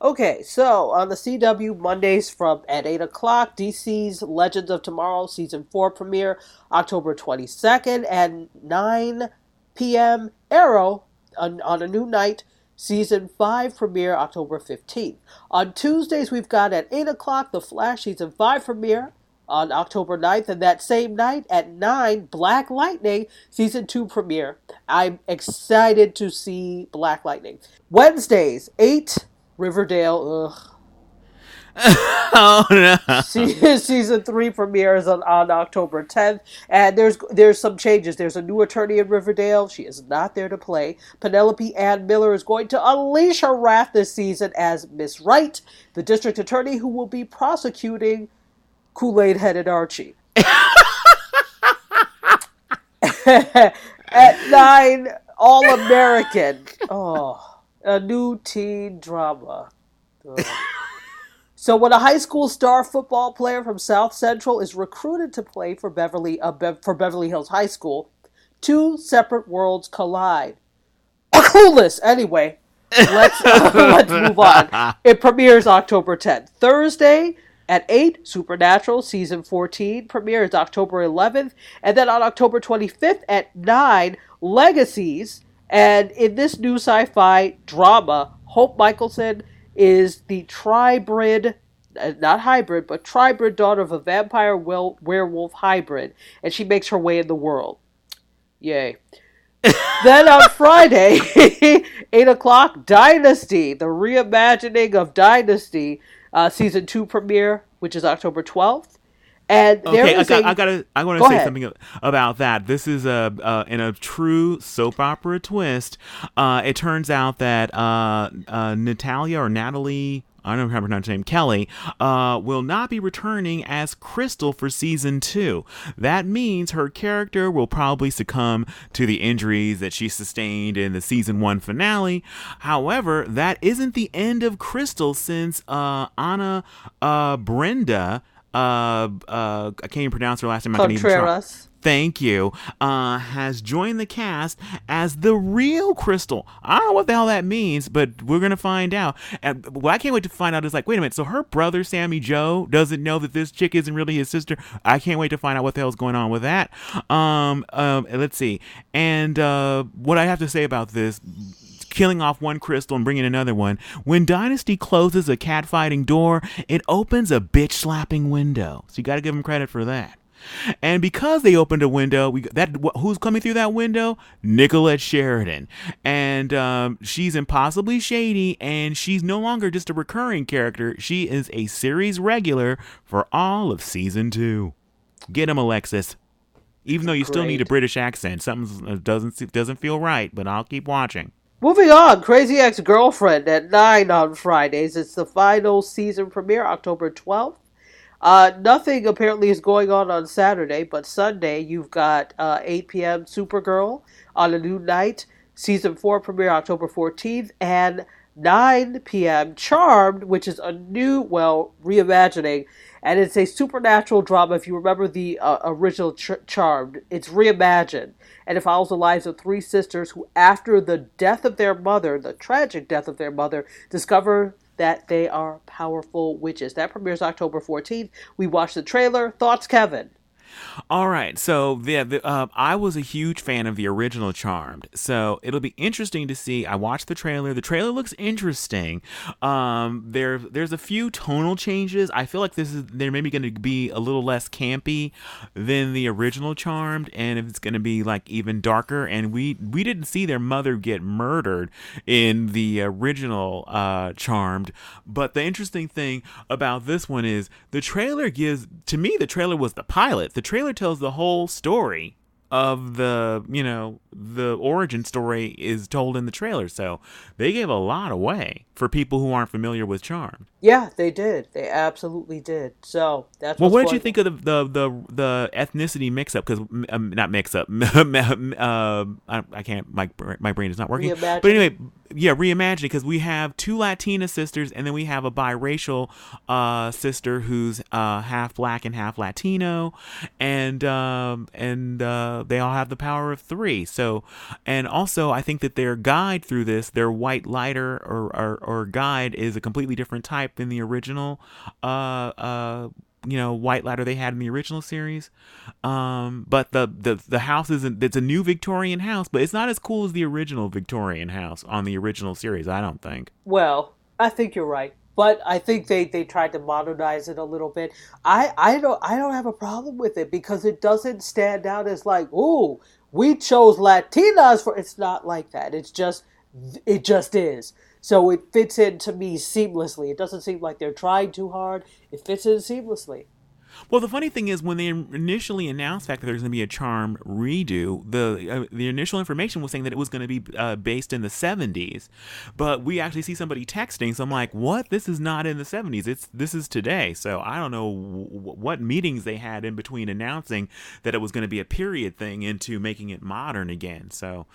Okay, so on the CW Mondays from at eight o'clock, DC's Legends of Tomorrow season four premiere October twenty second at nine p.m. Arrow on, on a new night season five premiere October fifteenth. On Tuesdays we've got at eight o'clock the Flash season five premiere on October 9th, and that same night at 9, Black Lightning season 2 premiere. I'm excited to see Black Lightning. Wednesdays, 8, Riverdale, ugh. *laughs*
oh no! *laughs*
season three premieres on, on October 10th, and there's there's some changes. There's a new attorney in Riverdale. She is not there to play. Penelope Ann Miller is going to unleash her wrath this season as Miss Wright, the district attorney who will be prosecuting Kool Aid headed Archie. *laughs* At nine, All American. Oh, a new teen drama. Ugh. So when a high school star football player from South Central is recruited to play for Beverly uh, Be- for Beverly Hills High School, two separate worlds collide. Clueless. Anyway, let's uh, *laughs* let's move on. It premieres October 10th. Thursday at 8, Supernatural season 14 premieres October 11th, and then on October 25th at 9, Legacies. And in this new sci-fi drama, Hope Mikaelson is the tribrid, uh, not hybrid, but tribrid daughter of a vampire werewolf hybrid, and she makes her way in the world. Yay. *laughs* then on Friday, *laughs* 8 o'clock, Dynasty, the reimagining of Dynasty, uh, season 2 premiere, which is October 12th. And there
okay, I, got, a, I gotta, I want to say ahead. something about that. This is a uh, in a true soap opera twist. Uh, it turns out that uh, uh Natalia or Natalie. I don't remember her name, Kelly, uh, will not be returning as Cristal for season two. That means her character will probably succumb to the injuries that she sustained in the season one finale. However, that isn't the end of Cristal since uh, Ana Brenda uh, uh, I can't even pronounce her last name.
Contreras.
Thank you. Uh, has joined the cast as the real Cristal. I don't know what the hell that means, but we're gonna find out. And what I can't wait to find out is like, wait a minute. So her brother Sammy Jo doesn't know that this chick isn't really his sister. I can't wait to find out what the hell's going on with that. Um, um, let's see. And uh, what I have to say about this killing off one Cristal and bringing another one. When Dynasty closes a catfighting door, it opens a bitch slapping window. So you got to give them credit for that. And because they opened a window, we that who's coming through that window? Nicolette Sheridan, and um, she's impossibly shady, and she's no longer just a recurring character. She is a series regular for all of season two. Get him, Alexis. Even though you Great. still need a British accent, something uh, doesn't doesn't feel right, but I'll keep watching.
Moving on, Crazy Ex Girlfriend at 9 on Fridays. It's the final season premiere, October 12th. Uh, nothing apparently is going on on Saturday, but Sunday you've got uh, 8 p.m. Supergirl on a new night. Season 4 premiere October 14th. And 9 p.m. Charmed, which is a new, well, reimagining. And it's a supernatural drama. If you remember the uh, original Ch- Charmed, it's reimagined and it follows the lives of three sisters who, after the death of their mother, the tragic death of their mother, discover that they are powerful witches. That premieres October 14th. We watched the trailer. Thoughts, Kevin?
All right, so the, uh, I was a huge fan of the original Charmed, so it'll be interesting to see. I watched the trailer. The trailer looks interesting. Um, there, there's a few tonal changes. I feel like this is they're maybe going to be a little less campy than the original Charmed, and if it's going to be like even darker. And we we didn't see their mother get murdered in the original uh, Charmed, but the interesting thing about this one is the trailer gives to me the trailer was the pilot. The trailer tells the whole story of the you know the origin story is told in the trailer so they gave a lot away for people who aren't familiar with charmed.
Yeah they did. They absolutely did. So that's
well what did you think of the the the, the ethnicity mix up because um, not mix up *laughs* uh, I, I, can't my my brain is not working. But anyway yeah reimagining because we have two latina sisters and then we have a biracial uh, sister who's uh, half black and half latino and um, and uh, they all have the power of three. So and also i think that their guide through this their white lighter or or, or guide is a completely different type than the original uh uh you know white ladder they had in the original series um but the the the house isn't it's a new victorian house but it's not as cool as the original victorian house on the original series i don't think
well i think you're right but I think they, they tried to modernize it a little bit. I, I don't I don't have a problem with it because it doesn't stand out as like, ooh, we chose Latinas for. It's not like that. It's just it just is. So it fits in to me seamlessly. It doesn't seem like they're trying too hard. It fits in seamlessly.
Well, the funny thing is, when they initially announced the fact that there's going to be a Charm redo, the uh, the initial information was saying that it was going to be uh, based in the 70s, but we actually see somebody texting. So I'm like, what? This is not in the 70s. It's this is today. So I don't know w- what meetings they had in between announcing that it was going to be a period thing into making it modern again. So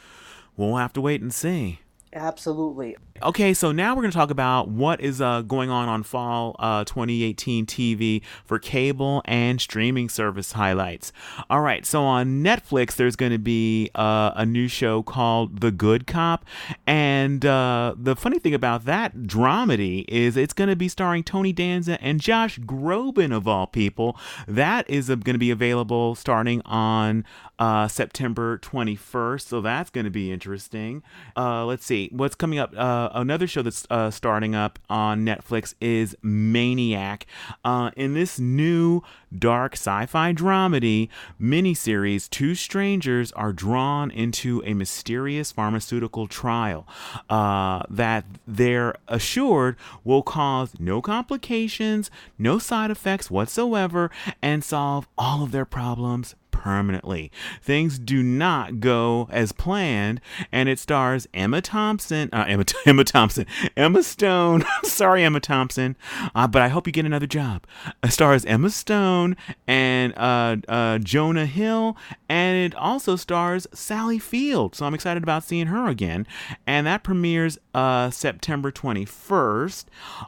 we'll have to wait and see.
Absolutely.
Okay, so now we're going to talk about what is uh, going on on fall uh, 2018 TV for cable and streaming service highlights. All right, so on Netflix, there's going to be uh, a new show called The Good Cop. And uh, the funny thing about that dramedy is it's going to be starring Tony Danza and Josh Groban, of all people. That is going to be available starting on uh, September 21st. So that's going to be interesting. Uh, let's see what's coming up. Uh, another show that's uh, starting up on Netflix is Maniac. Uh, in this new dark sci-fi dramedy miniseries, two strangers are drawn into a mysterious pharmaceutical trial uh, that they're assured will cause no complications, no side effects whatsoever, and solve all of their problems permanently. Things do not go as planned, and it stars Emma Thompson, uh, Emma, *laughs* Emma Thompson, Emma Stone. *laughs* Sorry, Emma Thompson, uh, but I hope you get another job. It stars Emma Stone and uh, uh, Jonah Hill, and it also stars Sally Field. So I'm excited about seeing her again, and that premieres uh, September 21st.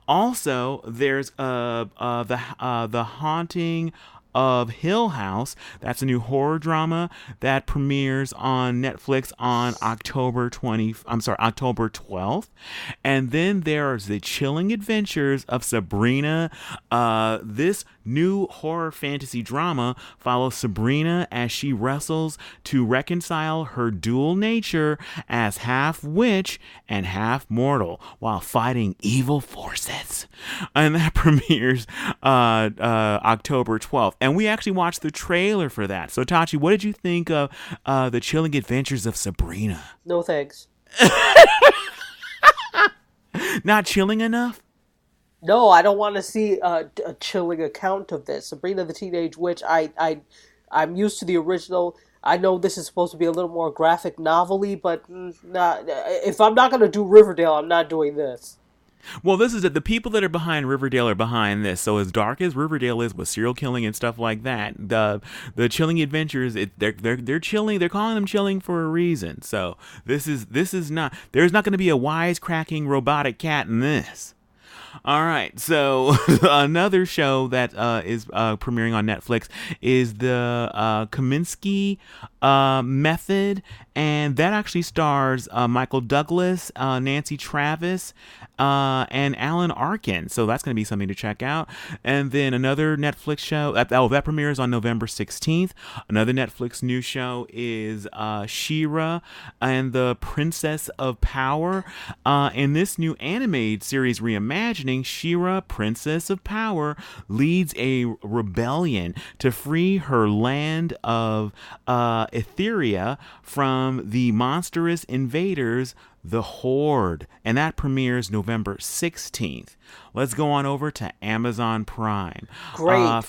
Also, there's uh, the the haunting of Hill House. That's a new horror drama that premieres on Netflix on October 20 I'm sorry, October 12th. And then there's The Chilling Adventures of Sabrina. Uh, this new horror fantasy drama follows Sabrina as she wrestles to reconcile her dual nature as half witch and half mortal while fighting evil forces. And that *laughs* premieres uh, uh, October 12th and we actually watched the trailer for that. So Tachi, what did you think of uh, the chilling adventures of Sabrina?
No thanks. *laughs*
Not chilling enough.
No, I don't want to see a, a, chilling account of this. Sabrina the Teenage Witch. I, I, I'm used to the original. I know this is supposed to be a little more graphic novelty, but not. If I'm not gonna do Riverdale, I'm not doing this.
Well, this is it. The people that are behind Riverdale are behind this. So as dark as Riverdale is with serial killing and stuff like that, the the chilling adventures, it, they're they're they're chilling. They're calling them chilling for a reason. So this is this is not. There's not going to be a wisecracking robotic cat in this. All right, so *laughs* another show that uh, is uh, premiering on Netflix is the uh, Kominsky uh, Method, and that actually stars uh, Michael Douglas, uh, Nancy Travis, uh, and Alan Arkin. So that's going to be something to check out. And then another Netflix show. That, oh, that premieres on November 16th. Another Netflix new show is uh, She-Ra and the Princess of Power. Uh, in this new anime series reimagining, She-Ra, Princess of Power, leads a rebellion to free her land of uh, Etheria from the monstrous invaders the Horde, and that premieres November 16th. Let's go on over to Amazon Prime.
Great. Uh,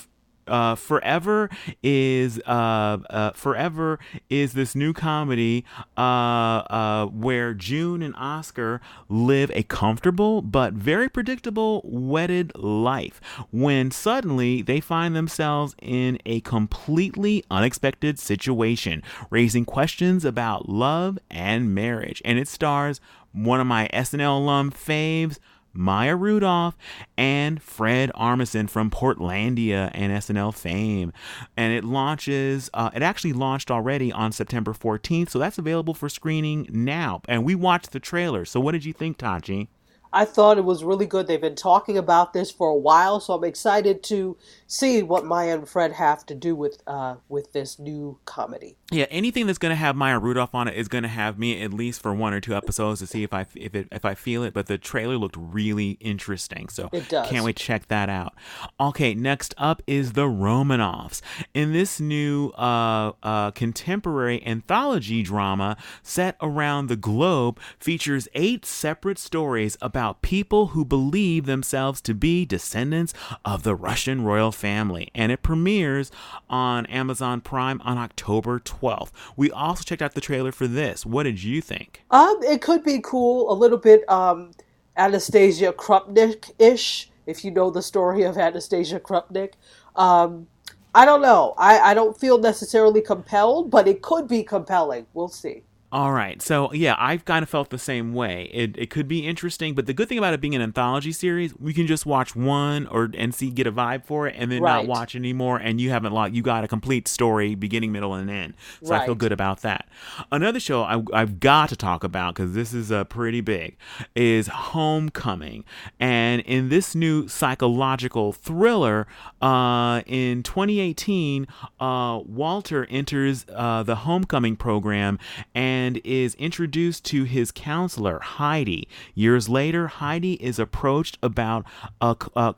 uh, Forever is uh, uh, Forever is this new comedy uh, uh, where June and Oscar live a comfortable but very predictable wedded life when suddenly they find themselves in a completely unexpected situation, raising questions about love and marriage. And it stars one of my SNL alum faves. Maya Rudolph, and Fred Armisen from Portlandia and SNL fame. And it launches, uh, it actually launched already on September 14th, so that's available for screening now. And we watched the trailer. So what did you think, Tachi?
I thought it was really good. They've been talking about this for a while, so I'm excited to see what Maya and Fred have to do with uh, with this new comedy.
Yeah, anything that's going to have Maya Rudolph on it is going to have me at least for one or two episodes to see if I if it if I feel it. But the trailer looked really interesting, so
It does.
can't wait to check that out. Okay, next up is the Romanovs. In this new uh, uh, contemporary anthology drama set around the globe, features eight separate stories about people who believe themselves to be descendants of the Russian royal family, and it premieres on Amazon Prime on October 12th. We also checked out the trailer for this. What did you think?
Um, it could be cool, a little bit um, Anastasia Krupnik ish, if you know the story of Anastasia Krupnik. Um, I don't know. I, I don't feel necessarily compelled, but it could be compelling. We'll see.
All right. So, yeah, I've kind of felt the same way. It, it could be interesting, but the good thing about it being an anthology series, we can just watch one or and see get a vibe for it and then
Right.
not watch anymore and you haven't lost you got a complete story beginning, middle and end. So I feel good about that. Another show I, I've got to talk about cuz this is uh, pretty big is Homecoming. And in this new psychological thriller uh, in 2018, uh, Walter enters uh, the Homecoming program and is introduced to his counselor, Heidi. Years later, Heidi is approached about a, uh,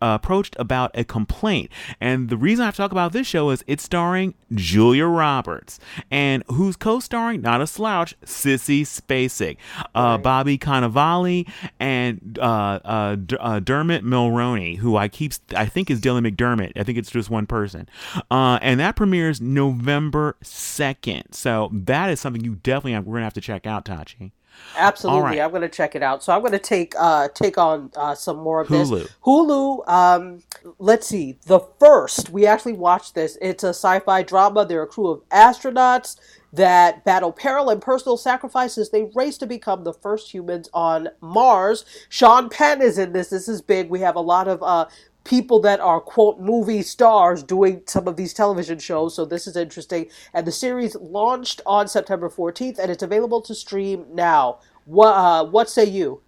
approached about a complaint. And the reason I have to talk about this show is it's starring Julia Roberts. And who's co-starring? Not a slouch, Sissy Spacek, uh, Bobby Cannavale, and uh, uh, uh, Dermot Mulroney, who I keep I think is Dylan McDermott. I think it's just one person. Uh, and that premieres November 2nd. So that is something you definitely we're going to have to check out, Tachi.
Absolutely,
right.
I'm going to check it out. So I'm going to take uh, take on uh, some more of
Hulu.
this. Hulu. Um, let's see. The first we actually watched this. It's a sci-fi drama. They're a crew of astronauts that battle peril and personal sacrifices. They race to become the first humans on Mars. Sean Penn is in this. This is big. We have a lot of uh, people that are quote movie stars doing some of these television shows. So this is interesting. And the series launched on september 14th and it's available to stream now. What uh, what say you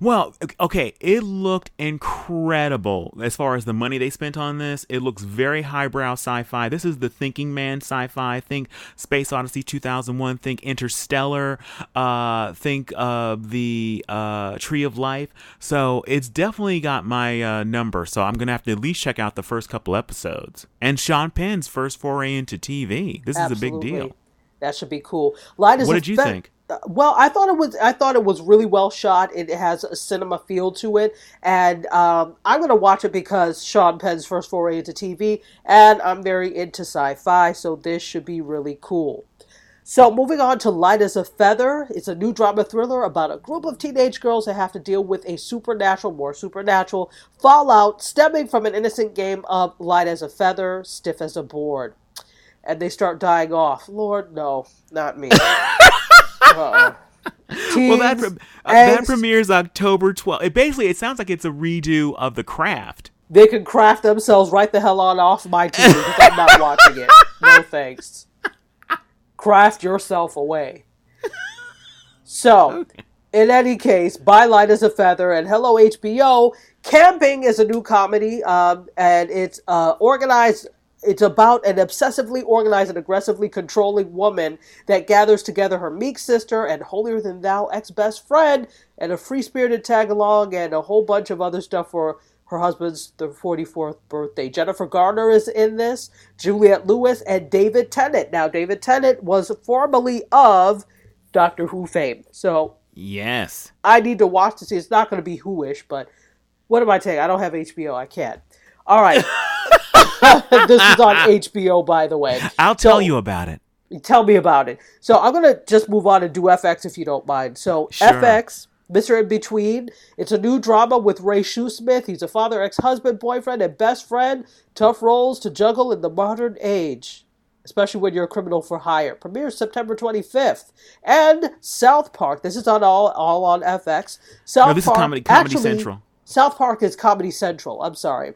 Well, okay, it looked incredible as far as the money they spent on this. It looks very highbrow sci-fi. This is the thinking man sci-fi. Think Space Odyssey 2001. Think Interstellar. Uh, think of the uh, Tree of Life. So it's definitely got my uh, number. So I'm gonna have to at least check out the first couple episodes. And Sean Penn's first foray into TV. This is a big deal.
that should be cool light as
What did you
fe-
think?
Well i thought it was i thought it was really well shot it has a cinema feel to it and um, i'm going to watch it because sean penn's first foray into tv and i'm very into sci-fi so this should be really cool So, moving on to Light as a Feather, it's a new drama thriller about a group of teenage girls that have to deal with a supernatural, more supernatural fallout stemming from an innocent game of Light as a Feather, Stiff as a Board. And they start dying off. Lord, no, not me. *laughs* uh-uh. *laughs*
Well, that pre- uh, that premieres October 12th. It basically it sounds like it's a redo of The Craft.
they can craft themselves right the hell on off my TV because I'm not *laughs* watching it. No thanks. Craft yourself away. So, in any case, By Light as a Feather and Hello HBO, Camping is a new comedy, um, and it's uh, organized. It's about an obsessively organized and aggressively controlling woman that gathers together her meek sister and holier than thou ex best friend and a free spirited tag along and a whole bunch of other stuff for her husband's the 44th birthday. Jennifer Garner is in this, Juliette Lewis, and David Tennant. Now, David Tennant was formerly of Doctor Who fame. So
Yes.
I need to watch to see. It's not going to be Who-ish, but what am I saying? I don't have HBO. I can't. All right. *laughs* *laughs* this is on HBO, by the way.
I'll tell
So-
you about it.
Tell me about it. So I'm gonna just move on and do FX if you don't mind. So
Sure.
FX, Mr. In Between. It's a new drama with Ray Shoesmith. He's a father, ex-husband, boyfriend, and best friend. Tough roles to juggle in the modern age, especially when you're a criminal for hire. Premieres September 25th. And South Park. This is on all all on FX. South
No, this is Comedy- Comedy
actually-
Central.
South Park is Comedy Central. I'm sorry.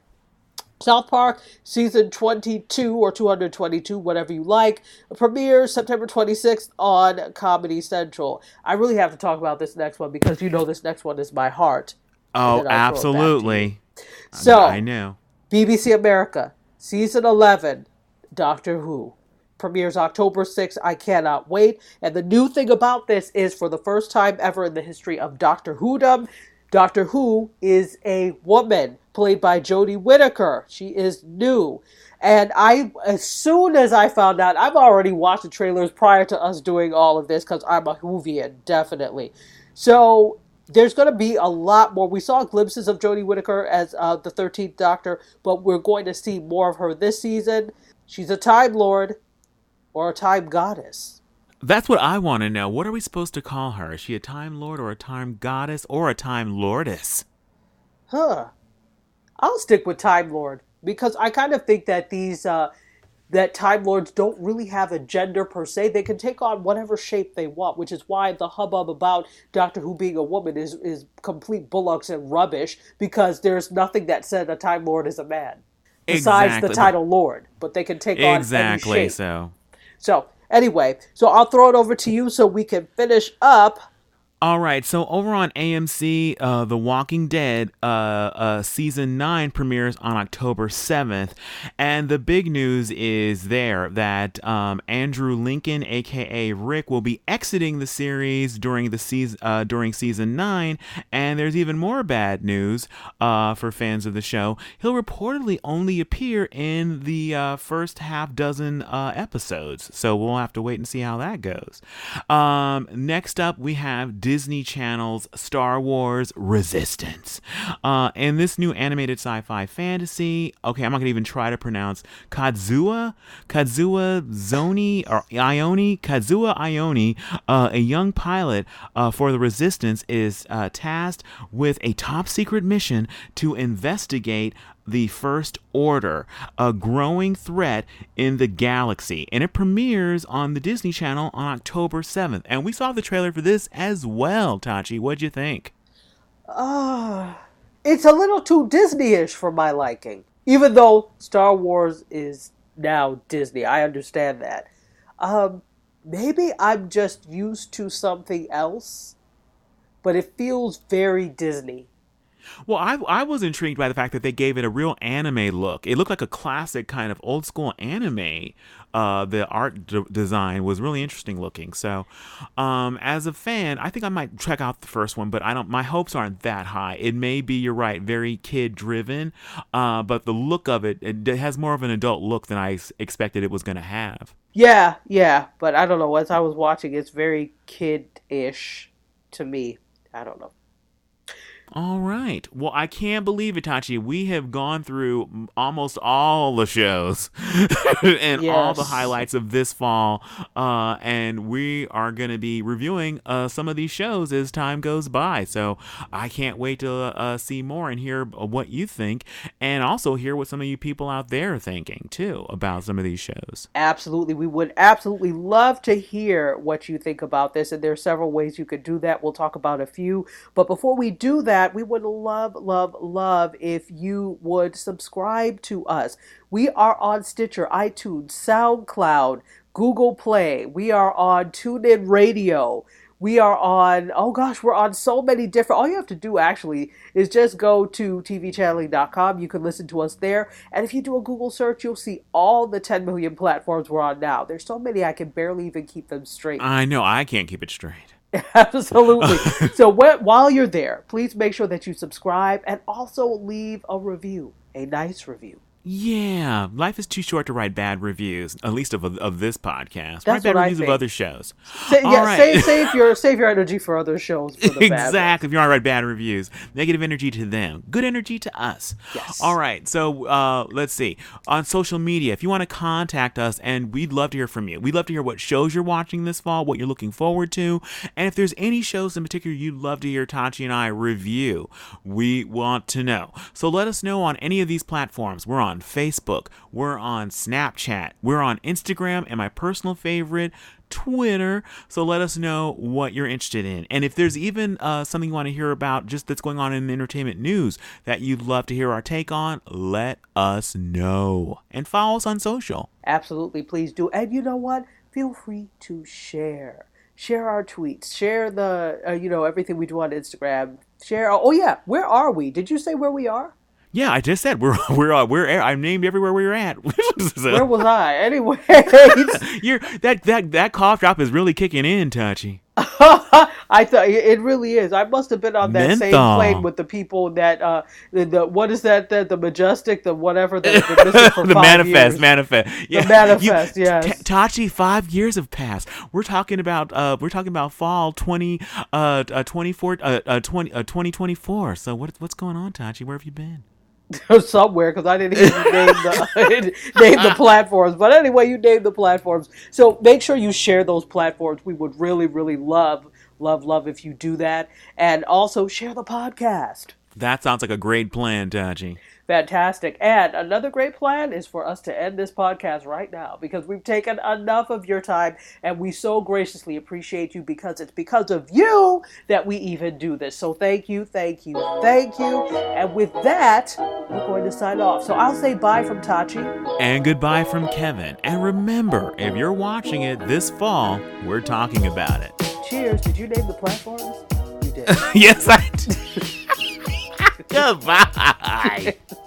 South Park season 22 or 222, whatever you like, premieres September 26th on Comedy Central. I really have to talk about this next one because you know this next one is my heart.
Oh, absolutely.
So,
I know.
BBC America, season 11, Doctor Who. Premieres October 6th. I cannot wait. And the new thing about this is for the first time ever in the history of Doctor Whodom, Doctor Who is a woman played by Jodie Whittaker. She is new. And I, as soon as I found out, I've already watched the trailers prior to us doing all of this because I'm a Whovian, definitely. So there's going to be a lot more. We saw glimpses of Jodie Whittaker as uh, the 13th Doctor, but we're going to see more of her this season. She's a Time Lord or a Time Goddess.
That's what I want to know. What are we supposed to call her? Is she a Time Lord or a Time Goddess or a Time Lordess?
Huh. I'll stick with Time Lord because I kind of think that these uh, that Time Lords don't really have a gender per se. They can take on whatever shape they want, which is why the hubbub about Doctor Who being a woman is is complete bullocks and rubbish because there's nothing that said a Time Lord is a man besides
Exactly.
the title Lord, but they can take on
Exactly.
any shape.
So,
So anyway, so I'll throw it over to you so we can finish up.
All right. So over on AMC, uh, The Walking Dead, uh, uh, season nine premieres on October seventh, and the big news is there that um, Andrew Lincoln, aka Rick, will be exiting the series during the season uh, during season nine, and there's even more bad news uh, for fans of the show. He'll reportedly only appear in the uh, first half dozen episodes, so we'll have to wait and see how that goes. Um, next up, we have Disney Channel's Star Wars Resistance. Uh, and this new animated sci fi fantasy, okay, I'm not going to even try to pronounce Kazuya, Kazuya Zoni, or Ione, Kazuya Ione, uh, a young pilot uh, for the Resistance, is uh, tasked with a top secret mission to investigate the First Order, a growing threat in the galaxy. And it premieres on the Disney Channel on October 7th. And we saw the trailer for this as well, Tachi. What'd you think?
Ah, it's a little too Disney-ish for my liking. Even though Star Wars is now Disney, I understand that. Um, maybe I'm just used to something else, but it feels very Disney.
Well, I, I was intrigued by the fact that they gave it a real anime look. It looked like a classic kind of old school anime. Uh, the art d- design was really interesting looking. So, um, as a fan, I think I might check out the first one, but I don't. My hopes aren't that high. It may be, you're right, very kid driven, uh, but the look of it, it has more of an adult look than I expected it was going to have.
Yeah, yeah, but I don't know. As I was watching, it's very kid-ish to me. I don't know.
All right. Well, I can't believe it, Tachi. We have gone through almost all the shows *laughs* and all the highlights of this fall, uh, and we are going to be reviewing uh, some of these shows as time goes by. So I can't wait to uh, see more and hear what you think, and also hear what some of you people out there are thinking too about some of these shows.
Absolutely. We would absolutely love to hear what you think about this. And there are several ways you could do that. We'll talk about a few. But before we do that, we would love, love, love if you would subscribe to us. We are on Stitcher, iTunes, SoundCloud, Google Play. We are on TuneIn Radio. We are on, oh gosh, we're on so many different. All you have to do actually is just go to tvchanneling.com. You can listen to us there. And if you do a Google search, you'll see all the 10 million platforms we're on now. There's so many, I can barely even keep them straight.
I know I can't keep it straight. *laughs*
Absolutely. *laughs* so wh- while you're there, please make sure that you subscribe and also leave a review, a nice review.
Yeah, life is too short to write bad reviews, at least of of this podcast.
That's
write bad reviews of other shows.
Yeah,
right.
save, save your save your energy for other shows. For the *laughs* bad
exactly. If you want to write bad reviews, negative energy to them, good energy to us.
Yes.
All right. So uh, let's see. On social media, if you want to contact us, and we'd love to hear from you. We'd love to hear what shows you're watching this fall, what you're looking forward to, and if there's any shows in particular you'd love to hear Tachi and I review, we want to know. So let us know on any of these platforms. We're on on Facebook. We're on Snapchat. We're on Instagram and my personal favorite, Twitter. So let us know what you're interested in. And if there's even uh, something you want to hear about just that's going on in entertainment news that you'd love to hear our take on, let us know. And follow us on social.
Absolutely, please do. And you know what? Feel free to share. Share our tweets. Share the, uh, you know, everything we do on Instagram. Share. Oh, yeah. Where are we? Did you say where we are?
Yeah, I just said we're *laughs* we're uh, we're I'm named everywhere we're at.
so, *laughs* Where was I? Anyway, *laughs*
you're that that that cough drop is really kicking in, Tachi.
I thought it really is. I must have been on that
Menthol.
same plane with the people that uh the, the what is that the, the majestic the whatever that for
the
five
manifest,
years.
manifest,
The manifest, yes.
T- Tachi, five years have passed. We're talking about uh, we're talking about fall twenty uh, uh 24, uh, uh, 20, uh 2024. So what what's going on, Tachi? Where have you been? *laughs*
somewhere because I didn't even name the *laughs* name the *laughs* platforms. But anyway, you name the platforms. So make sure you share those platforms. We would really, really love, love, love if you do that, and also share the podcast.
That sounds like a great plan, Tachi.
Fantastic. And another great plan is for us to end this podcast right now because we've taken enough of your time and we so graciously appreciate you because it's because of you that we even do this. So thank you, thank you, thank you. And with that, we're going to sign off. So I'll say bye from Tachi.
And goodbye from Kevin. And remember, if you're watching it this fall, we're talking about it.
Cheers. Did you name the platforms? You did. *laughs*
yes, I did. *laughs* goodbye. *laughs*